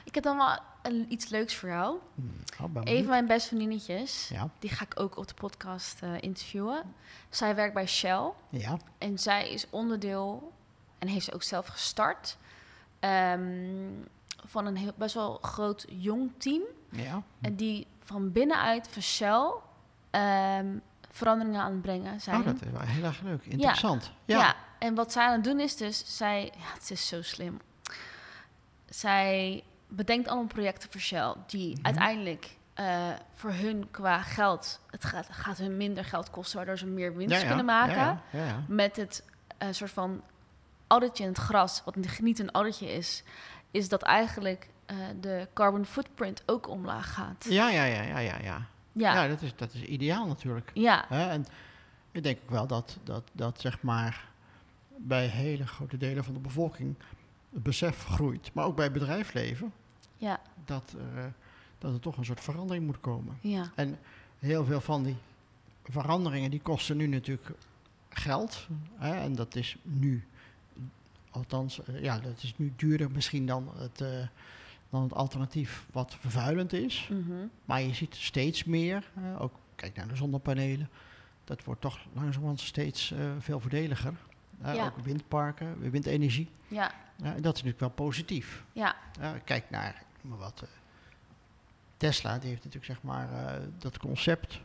ik heb dan wel een, iets leuks voor jou. Hm, oh, Een van mijn beste vriendinnetjes, Ja, die ga ik ook op de podcast eh, interviewen. Zij werkt bij Shell ja. en zij is onderdeel, en heeft ze ook zelf gestart, ehm, van een heel, best wel groot jong team. ja. En die van binnenuit van Shell ehm, veranderingen aan het brengen zijn. Oh, dat is wel heel erg leuk. Interessant. Ja. Ja. en wat zij aan het doen is dus, zij, ja, het is zo slim. Zij bedenkt allemaal projecten voor Shell die Mhm. uiteindelijk eh, voor hun qua geld, het gaat, gaat hun minder geld kosten, waardoor ze meer winst Ja, ja. kunnen maken. Ja, ja, ja, ja. Met het eh, soort van auditje in het gras, wat niet een auditje is, is dat eigenlijk eh, de carbon footprint ook omlaag gaat. Ja, ja, ja, ja, ja, ja. Ja, dat, is, dat is ideaal natuurlijk. ja, Hè? En ik denk ook wel dat, dat, dat zeg maar bij hele grote delen van de bevolking het besef groeit, maar ook bij het bedrijfsleven, ja, dat, er, eh, dat er toch een soort verandering moet komen. ja, En heel veel van die veranderingen die kosten nu natuurlijk geld. Hè? En dat is nu, althans, eh, ja, dat is nu duurder misschien dan het, eh, dan het alternatief wat vervuilend is. mhm, Maar je ziet steeds meer, eh, ook kijk naar de zonnepanelen, dat wordt toch langzamerhand steeds veel voordeliger. Ja. Ook windparken, windenergie. ja, en dat is natuurlijk wel positief. ja, kijk naar, maar wat, Tesla, die heeft natuurlijk zeg maar dat concept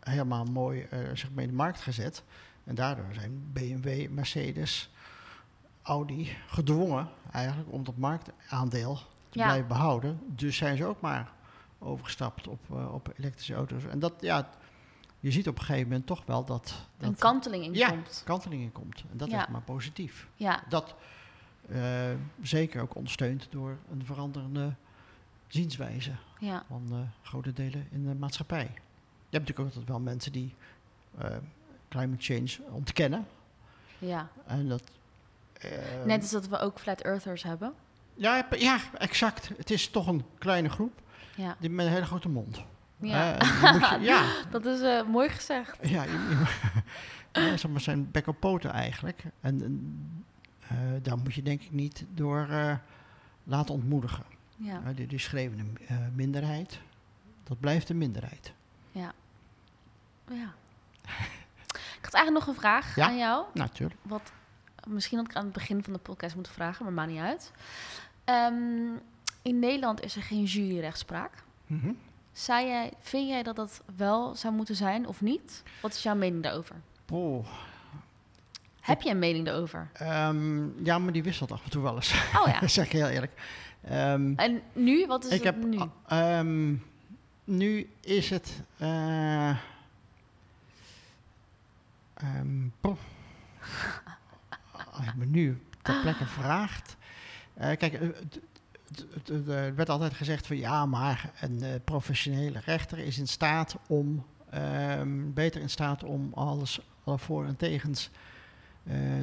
helemaal mooi zeg maar in de markt gezet. En daardoor zijn BMW, Mercedes, Audi gedwongen eigenlijk om dat marktaandeel te Ja. blijven behouden. Dus zijn ze ook maar overgestapt op, eh, op elektrische auto's. En dat, ja, je ziet op een gegeven moment toch wel dat, dat een kanteling in ja, komt. kanteling in komt. En dat Ja. is maar positief. Ja, Dat eh, zeker ook ondersteund door een veranderende zienswijze ja, van eh, grote delen in de maatschappij. Je hebt natuurlijk ook altijd wel mensen die climate change ontkennen. ja. En dat, eh, Net als dat we ook flat earthers hebben. ja, ja, exact. Het is toch een kleine groep Ja, die met een hele grote mond. ja. Je- ja, dat is eh, mooi gezegd. ja, je, je, ja, zeg maar zijn bek op poten eigenlijk. En eh, daar moet je denk ik niet door eh, laten ontmoedigen. Ja, die, die schreven een eh, minderheid. Dat blijft een minderheid. ja. ja. Ik had eigenlijk nog een vraag aan jou. Natuurlijk. Wat misschien had ik aan het begin van de podcast moeten vragen, maar maakt niet uit. Ehm, in Nederland is er geen juryrechtspraak. Mhm. Zou jij, vind jij dat dat wel zou moeten zijn of niet? Wat is jouw mening daarover? Oh, Heb je een mening daarover? ehm, ja, maar die wisselt af en toe wel eens. Oh ja. zeg ik heel eerlijk. Ehm, En nu? Wat is ik het heb, nu? ah, nu is het. poh. Als je me nu ter plekke vraagt. eh, kijk, eh, het- het- het- het, eh, er werd altijd gezegd van ja, maar een professionele rechter is in staat om ehm, beter in staat om alles alle voor en tegens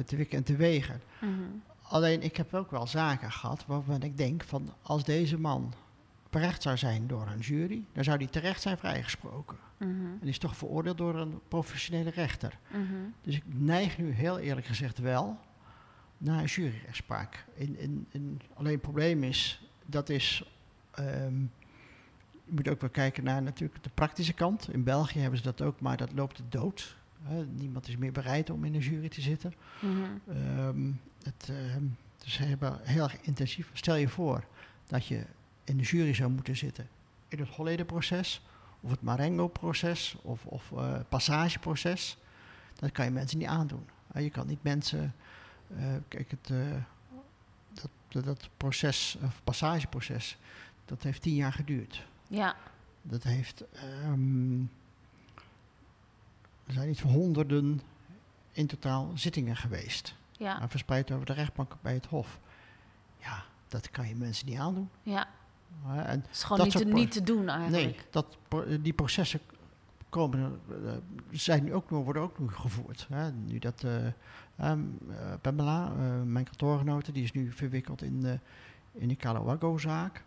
te wikken en te wegen. Mhm. Alleen ik heb ook wel zaken gehad waarvan ik denk van als deze man berecht zou zijn door een jury, dan zou die terecht zijn vrijgesproken. Mhm. En die is toch veroordeeld door een professionele rechter. Mhm. Dus ik neig nu heel eerlijk gezegd wel naar een juryrechtspraak. In, in, in, alleen het probleem is, dat is, ehm, je moet ook wel kijken naar natuurlijk de praktische kant. In België hebben ze dat ook, maar dat loopt de dood. Hè. Niemand is meer bereid om in een jury te zitten. Mhm. Ehm, het, ehm, dus ze hebben heel erg intensief. Stel je voor dat je in de jury zou moeten zitten in het Holleder-proces, of het Marengo-proces, of, of eh, passageproces. Dat kan je mensen niet aandoen. Je kan niet mensen. Eh, kijk, het, eh, dat, dat, proces, of passageproces, dat heeft tien jaar geduurd. Ja, Dat heeft. ehm, er zijn iets van honderden in totaal zittingen geweest. ja, Maar verspreid over de rechtbank bij het Hof. Ja, dat kan je mensen niet aandoen. ja. En is gewoon Dat niet te, niet te doen eigenlijk. nee, dat, die processen komen, eh, zijn nu ook, nog- worden ook nu gevoerd. Hè. Nu dat eh, Pamela, eh, mijn kantoorgenote, die is nu verwikkeld in de, in de Calawago-zaak.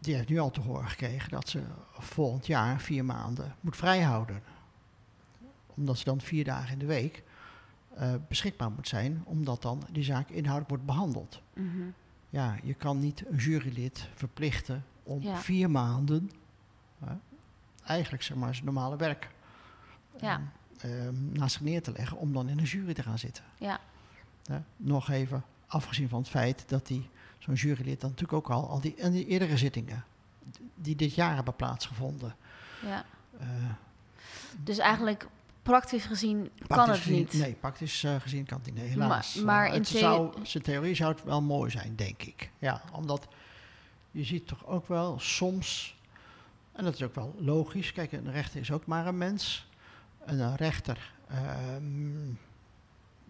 Die heeft nu al te horen gekregen dat ze volgend jaar vier maanden moet vrijhouden. Omdat ze dan vier dagen in de week eh, beschikbaar moet zijn, omdat dan die zaak inhoudelijk wordt behandeld. Mhm. Ja, je kan niet een jurylid verplichten om Ja. vier maanden, eigenlijk zeg maar zijn normale werk, Ja. eh, ehm, naast zich neer te leggen om dan in een jury te gaan zitten. Ja. Nog even afgezien van het feit dat die, zo'n jurylid dan natuurlijk ook al, al die, en die eerdere zittingen die dit jaar hebben plaatsgevonden. ja. eh, Dus eigenlijk, praktisch gezien, kan het gezien- niet. Nee, praktisch eh, gezien kan het niet, nee, helaas. Maar- maar Eh, in het zou, zijn theorie zou het wel mooi zijn, denk ik. Ja, omdat je ziet toch ook wel soms, en dat is ook wel logisch, kijk, een rechter is ook maar een mens. En een rechter, ehm,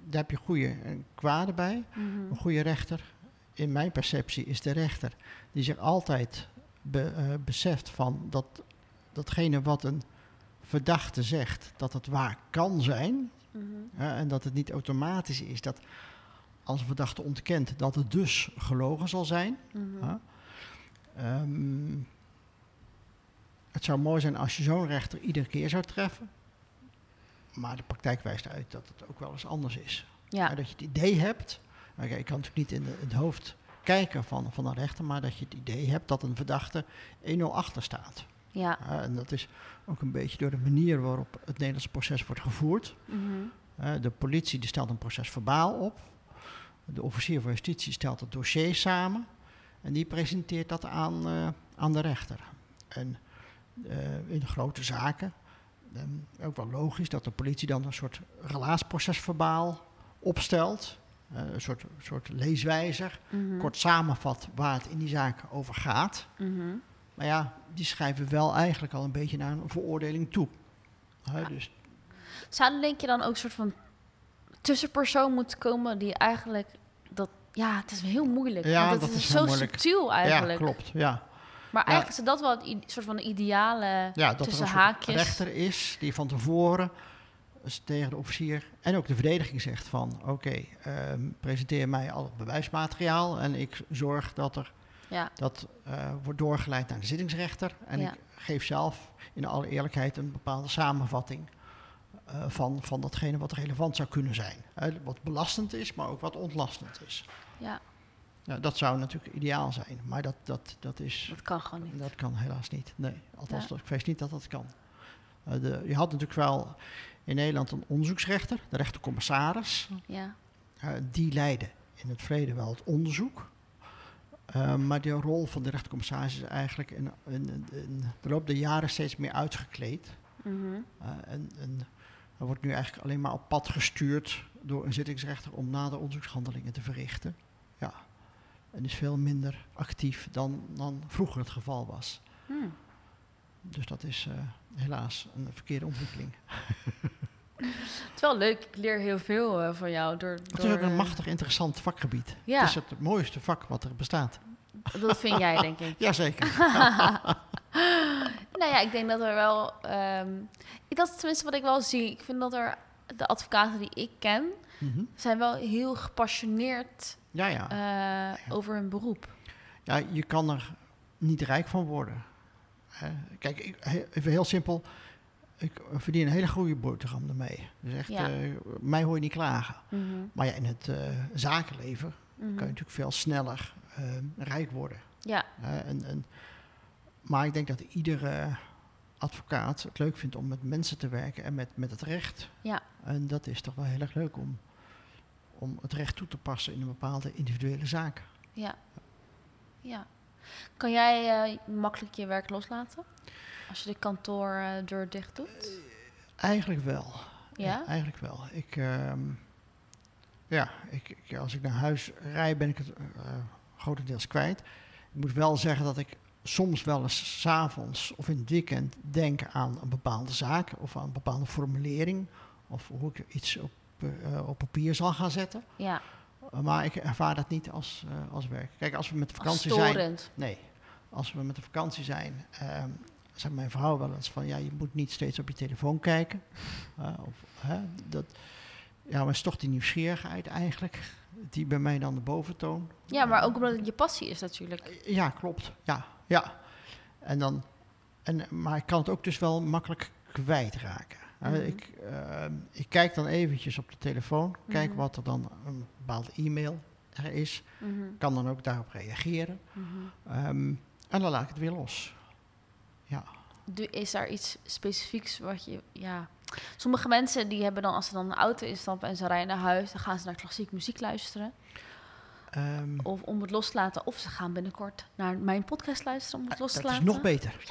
daar heb je goede en kwade bij. Mhm. Een goede rechter, in mijn perceptie, is de rechter die zich altijd be- eh, beseft van dat datgene wat een verdachte zegt, dat het waar kan zijn. Mhm. en dat het niet automatisch is dat als een verdachte ontkent, dat het dus gelogen zal zijn. Mhm. Ehm, het zou mooi zijn als je zo'n rechter iedere keer zou treffen. Maar de praktijk wijst uit dat het ook wel eens anders is. Ja. Dat je het idee hebt. ik kan natuurlijk niet in, de- in het hoofd kijken van, van een rechter, maar dat je het idee hebt dat een verdachte 1-0 achter staat. Ja. En dat is ook een beetje door de manier waarop het Nederlandse proces wordt gevoerd. Mhm. De politie die stelt een proces verbaal op. De officier van justitie stelt het dossier samen. En die presenteert dat aan, eh, aan de rechter. En eh, in grote zaken, ook wel logisch dat de politie dan een soort relaasproces verbaal opstelt. Eh, een soort, soort leeswijzer. Mhm. Kort samenvat waar het in die zaak over gaat. Mhm. Maar ja, die schrijven wel eigenlijk al een beetje naar een veroordeling toe. Hè, Ja. dus Zou denk je dan ook een soort van tussenpersoon moeten komen die eigenlijk dat ja, het is heel moeilijk. Ja, dat is, is zo moeilijk. subtiel eigenlijk. ja, klopt. Ja. Maar eigenlijk is dat wel het i- soort van ideale Ja, dat tussen er een haakjes. rechter is die van tevoren dus tegen de officier en ook de verdediging zegt van... oké, ehm, presenteer mij al het bewijsmateriaal en ik zorg dat er, Ja, dat eh, wordt doorgeleid naar de zittingsrechter. En Ja. ik geef zelf in alle eerlijkheid een bepaalde samenvatting eh, van, van datgene wat relevant zou kunnen zijn. Wat belastend is, maar ook wat ontlastend is. ja, Ja, dat zou natuurlijk ideaal zijn, maar dat, dat, dat is... dat kan gewoon niet. Dat kan helaas niet. Nee, althans, Ja. ik vrees niet dat dat kan. Eh, de, je had natuurlijk wel in Nederland een onderzoeksrechter, de rechtercommissaris. Ja, Eh, die leidde in het verleden wel het onderzoek. Eh, maar de rol van de rechtercommissaris is eigenlijk in, in, in de loop der jaren steeds meer uitgekleed. Eh, en, en er wordt nu eigenlijk alleen maar op pad gestuurd door een zittingsrechter om nader onderzoekshandelingen te verrichten. En is veel minder actief dan, dan vroeger het geval was. Hm. Dus dat is eh, helaas een verkeerde ontwikkeling. Het is wel leuk, ik leer heel veel eh, van jou. Door, Het is door, ook een eh, machtig interessant vakgebied. Ja. Het is het mooiste vak wat er bestaat. Dat vind jij, denk ik. Jazeker. Nou ja, ik denk dat er wel... ehm, dat is tenminste wat ik wel zie. Ik vind dat er... De advocaten die ik ken, Mhm. zijn wel heel gepassioneerd Ja, ja. eh, over hun beroep. ja. Je kan er niet rijk van worden. Hè. Kijk, ik, even heel simpel. Ik verdien een hele goede boterham ermee. Dus echt, Ja. eh, mij hoor je niet klagen. Mhm, Maar ja, in het eh, zakenleven mhm. kan je natuurlijk veel sneller rijk worden. Ja, en, en, maar ik denk dat iedere advocaat het leuk vindt om met mensen te werken en met, met het recht. ja, En dat is toch wel heel erg leuk om, om het recht toe te passen in een bepaalde individuele zaak. ja. Ja. Kan jij eh, makkelijk je werk loslaten? Als je de kantoordeur dicht doet? Eigenlijk wel. Ja? eigenlijk wel. Ik, ehm, ja, ik, ik- als ik naar huis rijd ben ik het eh, grotendeels kwijt. Ik moet wel zeggen dat ik soms wel eens 's avonds of in het weekend denk aan een bepaalde zaak of aan een bepaalde formulering of hoe ik iets op, eh, op papier zal gaan zetten. Ja, Maar ik ervaar dat niet als, eh, als werk. Kijk, als we met de vakantie zijn... Nee, als we met de vakantie zijn, zegt mijn vrouw wel eens van... ja, je moet niet steeds op je telefoon kijken. Eh, of, hè, dat, ja, maar is toch die nieuwsgierigheid eigenlijk... die bij mij dan de boventoon. Ja, maar ook omdat het je passie is natuurlijk. Ja, klopt. Ja, ja. En dan, en, maar ik kan het ook dus wel makkelijk kwijtraken. Mhm. ik, ehm, ik kijk dan eventjes op de telefoon, kijk Mhm. wat er dan een bepaalde e-mail er is. Mhm, Kan dan ook daarop reageren. Ehm, en dan laat ik het weer los. Ja. Is daar iets specifieks wat je, ja... Sommige mensen die hebben dan, als ze dan de auto instappen en ze rijden naar huis, dan gaan ze naar klassiek muziek luisteren. Ehm, Of om het los te laten. Of ze gaan binnenkort naar mijn podcast luisteren om het los te dat is laten. nog beter.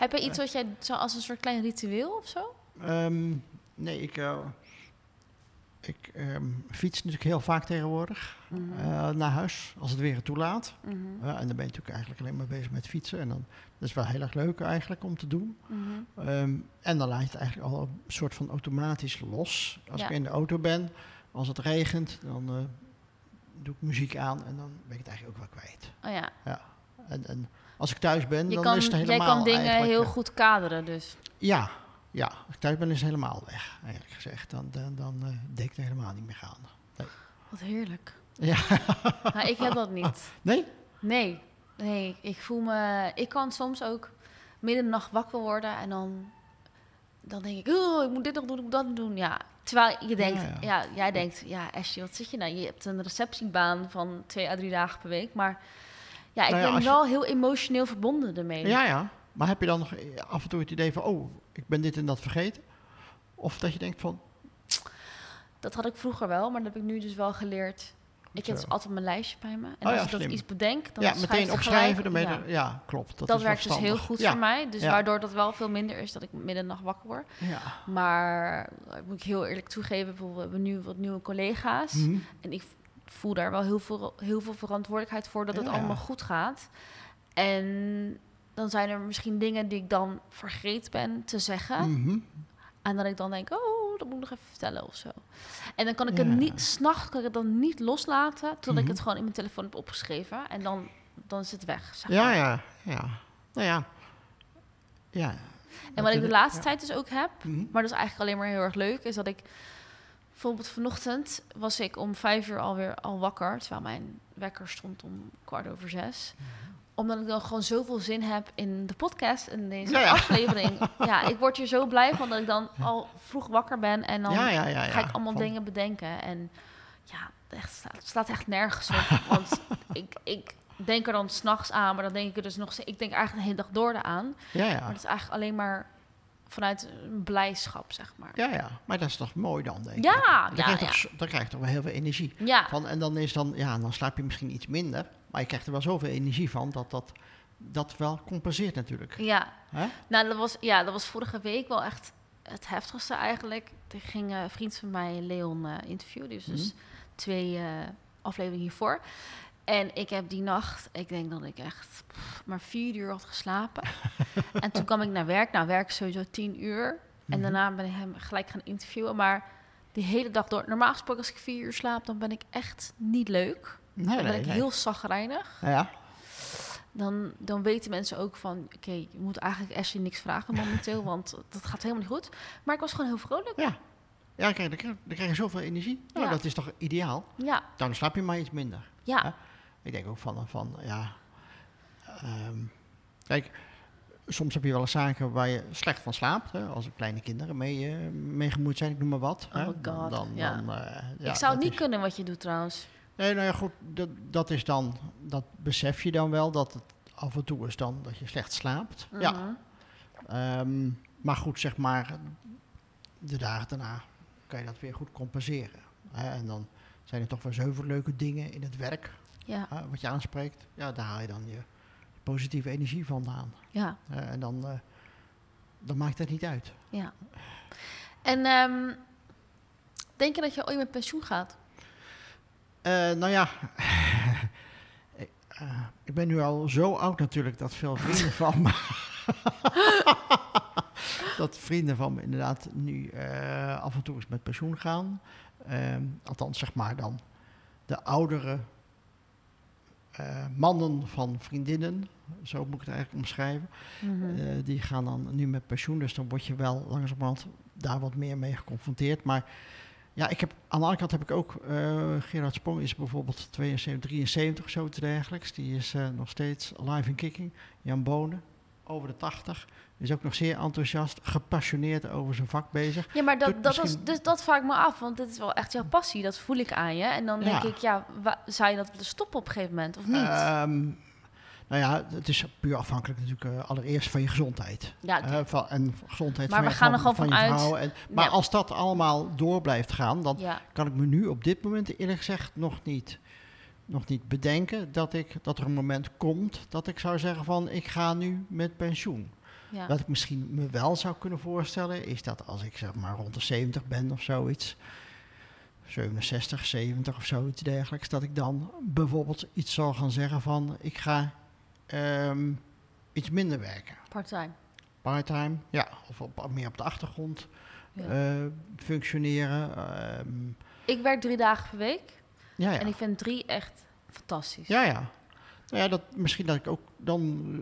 Heb je iets wat jij zo als een soort klein ritueel of zo? Ehm, nee, ik, eh, ik ehm, fiets natuurlijk heel vaak tegenwoordig Mhm. eh, naar huis, als het weer het toelaat. Mhm. Ja, en dan ben je natuurlijk eigenlijk alleen maar bezig met fietsen. En dan, dat is wel heel erg leuk eigenlijk om te doen. Mhm. Ehm, en dan laat je het eigenlijk al een soort van automatisch los. Als Ja. ik in de auto ben, als het regent, dan eh, doe ik muziek aan en dan ben ik het eigenlijk ook wel kwijt. Oh ja. En, en als ik thuis ben, Je dan kan, is het helemaal jij kan dingen heel eh, goed kaderen, dus. Ja, ja, als ik thuis ben is het helemaal weg, eigenlijk gezegd. Dan, dan, dan eh, denk ik er helemaal niet meer aan. Wat heerlijk. Ja. Nou, ik heb dat niet. Nee? Nee, nee. Ik voel me... Ik kan soms ook midden in de nacht wakker worden en dan... Dan denk ik, oh, ik moet dit nog doen, ik moet dat nog doen. Ja, terwijl je denkt, Ja, ja, ja. jij denkt, ja, Ashley, wat zit je nou? Je hebt een receptiebaan van twee à drie dagen per week. Maar ja, ik Nou ja, ben je- wel heel emotioneel verbonden ermee. Ja, ja. Maar heb je dan nog af en toe het idee van, oh, ik ben dit en dat vergeten? Of dat je denkt van, Dat had ik vroeger wel, maar dat heb ik nu dus wel geleerd. Ik heb dus altijd mijn lijstje bij me. En Oh als ja, ik dat iets bedenk, dan ja, meteen opschrijven. Dan gelijk- ben je er- ja. ja. klopt. Dat, Dat, werkt dus heel goed voor mij. Dus waardoor dat wel veel minder is dat ik midden in de nacht wakker word. Ja. Maar eh, moet ik heel eerlijk toegeven, bijvoorbeeld, we hebben nu wat nieuwe collega's. Mhm. En ik voel daar wel heel veel, heel veel verantwoordelijkheid voor dat het Ja. allemaal goed gaat. En dan zijn er misschien dingen die ik dan vergeten ben te zeggen. Mhm. En dat ik dan denk, oh, dat moet ik nog even vertellen of zo. En dan kan ik Ja. het niet, s'nachts kan ik het dan niet loslaten, totdat ik Mhm. het gewoon in mijn telefoon heb opgeschreven. En dan, dan is het weg, zeg Ja, maar. ja, ja. Nou ja. Ja. En wat ik de laatste tijd dus ook heb, Mhm. maar dat is eigenlijk alleen maar heel erg leuk, is dat ik bijvoorbeeld vanochtend was ik om vijf uur alweer al wakker, terwijl mijn wekker stond om kwart over zes. Mhm. Omdat ik dan gewoon zoveel zin heb in de podcast en deze Ja, ja. aflevering. ja, ik word hier zo blij van dat ik dan al vroeg wakker ben en dan ja, ga ik allemaal Van- dingen bedenken. En ja, echt, staat, het staat echt nergens op. want ik, ik denk er dan s'nachts aan, maar dan denk ik er dus nog. Ik denk eigenlijk de hele dag door eraan. Ja, Maar ja. het is eigenlijk alleen maar vanuit blijdschap, zeg maar. Ja, ja. Maar dat is toch mooi dan, denk ik. Ja, Dan, ja, krijg je ja. toch, dan krijg je toch wel heel veel energie. Ja, Van, en dan is dan, ja, dan slaap je misschien iets minder. Maar je krijgt er wel zoveel energie van dat dat, dat wel compenseert natuurlijk. ja. Hè? Nou, dat was, ja, dat was vorige week wel echt het heftigste eigenlijk. Er ging een vriend van mij, Leon, eh interviewen. Dus, dus Mhm. twee eh, afleveringen hiervoor. En ik heb die nacht, ik denk dat ik echt pff, maar vier uur had geslapen. en toen kwam ik naar werk. Nou, werk sowieso tien uur. En Mhm. daarna ben ik hem gelijk gaan interviewen. Maar die hele dag door. Normaal gesproken, als ik vier uur slaap, dan ben ik echt niet leuk. Nee, Dan ben nee, ik nee. heel zagrijnig. Ja, Dan, dan weten mensen ook van... Oké, je moet eigenlijk Ashley niks vragen momenteel, want dat gaat helemaal niet goed. Maar ik was gewoon heel vrolijk. ja. Ja, kijk, dan krijg, dan krijg je zoveel energie. Nou, Ja. dat is toch ideaal? Ja, Dan slaap je maar iets minder. ja. Ja. Ik denk ook van, van ja... ehm, kijk, soms heb je wel eens zaken waar je slecht van slaapt. Hè, als er kleine kinderen mee, eh, mee gemoeid zijn, ik noem maar wat. hè. Oh God, dan, ja. dan, eh, ja, ik zou het niet is- kunnen wat je doet trouwens. Nee, nou ja, goed, dat, dat is dan, dat besef je dan wel, dat het af en toe is dan dat je slecht slaapt. Ja, Mhm. ehm, maar goed, zeg maar, de dagen daarna kan je dat weer goed compenseren. Hè, en dan zijn er toch wel zoveel leuke dingen in het werk, Ja, wat je aanspreekt. Ja, daar haal je dan je positieve energie vandaan. ja, en dan, eh, dan maakt het niet uit. ja. En ehm, denk je dat je ooit met pensioen gaat? Eh, nou ja, ik, eh, ik ben nu al zo oud natuurlijk dat veel vrienden van me. dat vrienden van me inderdaad nu af en toe eens met pensioen gaan. Ehm, althans, zeg maar dan de oudere eh, mannen van vriendinnen, zo moet ik het eigenlijk omschrijven. Mhm. Eh, die gaan dan nu met pensioen, dus dan word je wel langzamerhand daar wat meer mee geconfronteerd. Maar ja, ik heb, aan de andere kant heb ik ook, eh, Gerard Sprong is bijvoorbeeld 72, 73 of zoiets dergelijks. Die is nog steeds live in kicking. Jan Bonen, over de 80, is ook nog zeer enthousiast, gepassioneerd over zijn vak bezig. Ja, maar Doet dat, dat, was, dus dat vraag ik me af, want dit is wel echt jouw passie. Dat voel ik aan je. En dan denk Ja. ik, ja, zou je dat willen stoppen op een gegeven moment of niet? Ehm, nou ja, het is puur afhankelijk natuurlijk eh, allereerst van je gezondheid. ja, Eh, van, en gezondheid Maar van, we gaan er van, gewoon van. En, maar Ja. als dat allemaal door blijft gaan, dan ja, kan ik me nu op dit moment eerlijk gezegd nog niet, nog niet bedenken dat, ik, dat er een moment komt dat ik zou zeggen van ik ga nu met pensioen. ja. Wat ik misschien me wel zou kunnen voorstellen is dat als ik zeg maar rond de 70 ben of zoiets, 67, 70 of zoiets dergelijks, dat ik dan bijvoorbeeld iets zal gaan zeggen van ik ga ehm, iets minder werken. part-time. Parttime, ja, of op, meer op de achtergrond Ja. eh, functioneren. ehm, Ik werk drie dagen per week ja, ja. en ik vind drie echt fantastisch. Ja, ja. Nou ja, dat, misschien dat ik ook dan...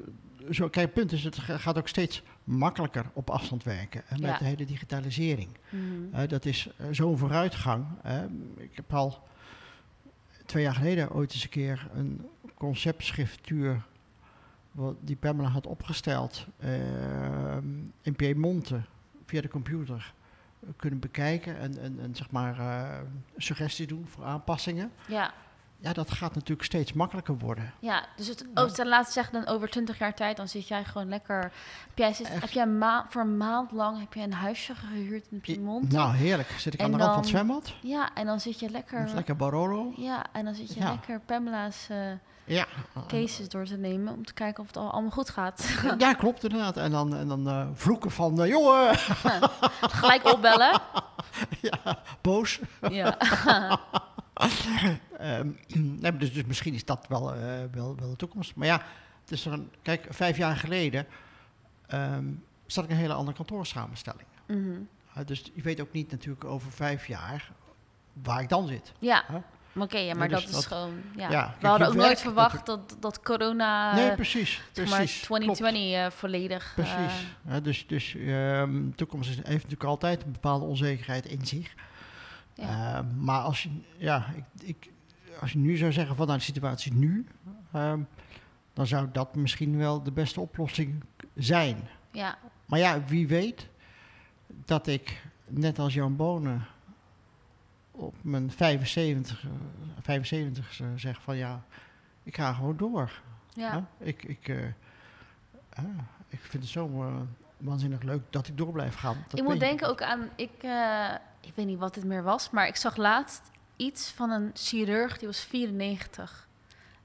eh, Zo, kijk, het punt is, het ga- gaat ook steeds makkelijker op afstand werken. En met Ja. de hele digitalisering. Mhm. Eh, dat is eh, zo'n vooruitgang. hè. ik heb al twee jaar geleden ooit eens een keer een conceptschriftuur... Wat die Pamela had opgesteld ehm, in Piemonte via de computer kunnen bekijken en, en, en zeg maar eh, suggesties doen voor aanpassingen. Ja, Ja, dat gaat natuurlijk steeds makkelijker worden. ja, dus het, oh, ten laatste zeggen dan over twintig jaar tijd, dan zit jij gewoon lekker. Heb jij, zit, heb jij een maand, voor een maand lang heb je een huisje gehuurd in Piemont? Nou, heerlijk. Zit ik aan de rand van het zwembad. Ja, en dan zit je lekker. Lekker Barolo. Ja, en dan zit je Ja. lekker Pamela's eh, Ja. cases door te nemen om te kijken of het al allemaal goed gaat. ja, klopt inderdaad. En dan, en dan eh, vloeken van, eh, jongen, Gelijk opbellen. ja, boos. ja. Maar dus, dus misschien is dat wel, eh, wel, wel de toekomst. Maar ja, het is er een, kijk, vijf jaar geleden ehm zat ik in een hele andere kantoorsamenstelling. Eh, dus je weet ook niet natuurlijk over vijf jaar waar ik dan zit. Ja, Huh? oké, ja, Ja, maar dus dat is gewoon... Ja. ja, kijk, We hadden ook nooit verwacht dat, dat corona, nee, precies. zeg maar, precies klopt. 2020 eh, volledig... eh, Precies. Ja, dus dus ehm, de toekomst is, heeft natuurlijk altijd een bepaalde onzekerheid in zich. Ja. Ehm, maar als je, ja, ik, ik, als je nu zou zeggen van nou, de situatie nu, ehm, dan zou dat misschien wel de beste oplossing zijn. ja, Maar ja, wie weet dat ik, net als Jan Bonen, op mijn 75, eh, 75 zeg van ja, ik ga gewoon door. ja. Ik, ik, eh, ik vind het zo eh, waanzinnig leuk dat ik door blijf gaan. Dat ik moet denken ook aan... Ik, eh, ik weet niet wat dit meer was, maar ik zag laatst iets van een chirurg, die was 94.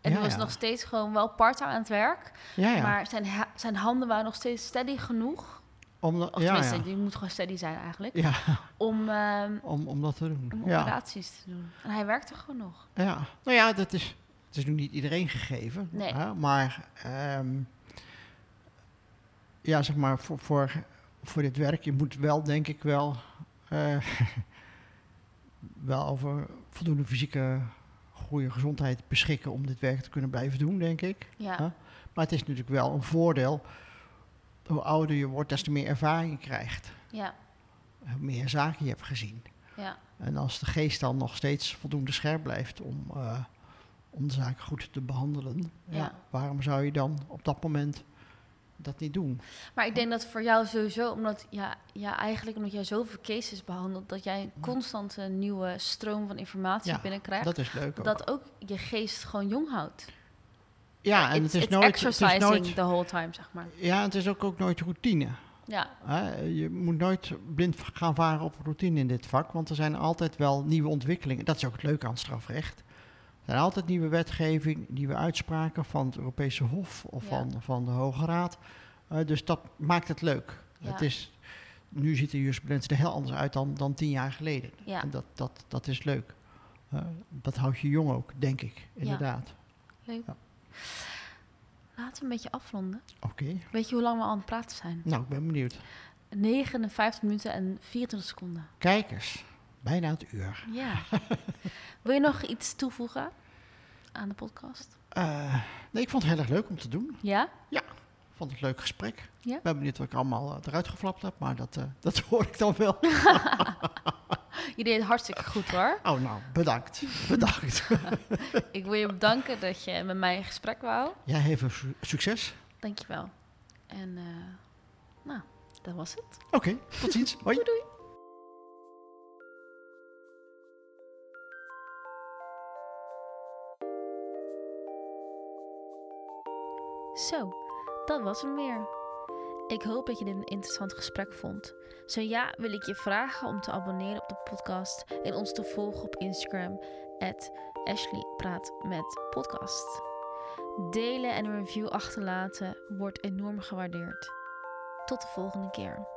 En Ja, die was ja. nog steeds gewoon wel part-time aan het werk. Ja, ja. Maar zijn, zijn handen waren nog steeds steady genoeg. Omdat, Of ja, tenminste, die moet gewoon steady zijn eigenlijk. ja, Om, ehm, om, om dat te doen. om operaties te doen. En hij werkte gewoon nog. ja, nou ja, dat is, het is nu niet iedereen gegeven. Nee. Hè? Maar ehm, ja, zeg maar, voor, voor, voor dit werk, je moet wel, denk ik wel, wel over voldoende fysieke goede gezondheid beschikken om dit werk te kunnen blijven doen, denk ik. Ja, Huh? Maar het is natuurlijk wel een voordeel. Hoe ouder je wordt, des te meer ervaring je krijgt. ja, Hoe meer zaken je hebt gezien. ja. En als de geest dan nog steeds voldoende scherp blijft om, eh, om de zaken goed te behandelen. Ja. waarom zou je dan op dat moment dat niet doen? Maar ik denk dat voor jou sowieso, omdat ja, ja, eigenlijk omdat jij zoveel cases behandelt, dat jij een constante nieuwe stroom van informatie Ja, binnenkrijgt. Dat is leuk ook. dat ook je geest gewoon jong houdt. ja, en It's- het is, nooit, het is exercising nooit... the whole time, zeg maar. Ja, het is ook, ook nooit routine. Ja, Hè? Je moet nooit blind gaan varen op routine in dit vak, want er zijn altijd wel nieuwe ontwikkelingen. Dat is ook het leuke aan strafrecht. Er zijn altijd nieuwe wetgeving, nieuwe uitspraken van het Europese Hof of Ja. van, van de Hoge Raad. Eh, dus dat maakt het leuk. Ja. Het is, nu ziet de jurisprudentie er heel anders uit dan, dan tien jaar geleden. ja. En dat, dat, dat is leuk. Eh, dat houdt je jong ook, denk ik, inderdaad. leuk. Laten we een beetje afronden. Oké, Weet je hoe lang we al aan het praten zijn? nou, ik ben benieuwd. 59 minuten en 24 seconden. Kijk eens, bijna het uur. Ja. Wil je nog iets toevoegen aan de podcast? Eh, nee, ik vond het heel erg leuk om te doen. Ja? Ik vond het een leuk gesprek. Ja? Ik ben benieuwd wat ik allemaal eh, eruit geflapt heb, maar dat, eh, dat hoor ik dan wel. Je deed het hartstikke goed hoor. Oh, nou, bedankt. Bedankt. Ik wil je bedanken dat je met mij in gesprek wou. Jij heeft een su- succes. Dankjewel. En nou, dat was het. Oké, tot ziens. Hoi. Doei doei. Zo, dat was hem weer. Ik hoop dat je dit een interessant gesprek vond. Zo ja, wil ik je vragen om te abonneren op de podcast en ons te volgen op Instagram, Ashley Praat met Podcast. Delen en een review achterlaten wordt enorm gewaardeerd. Tot de volgende keer.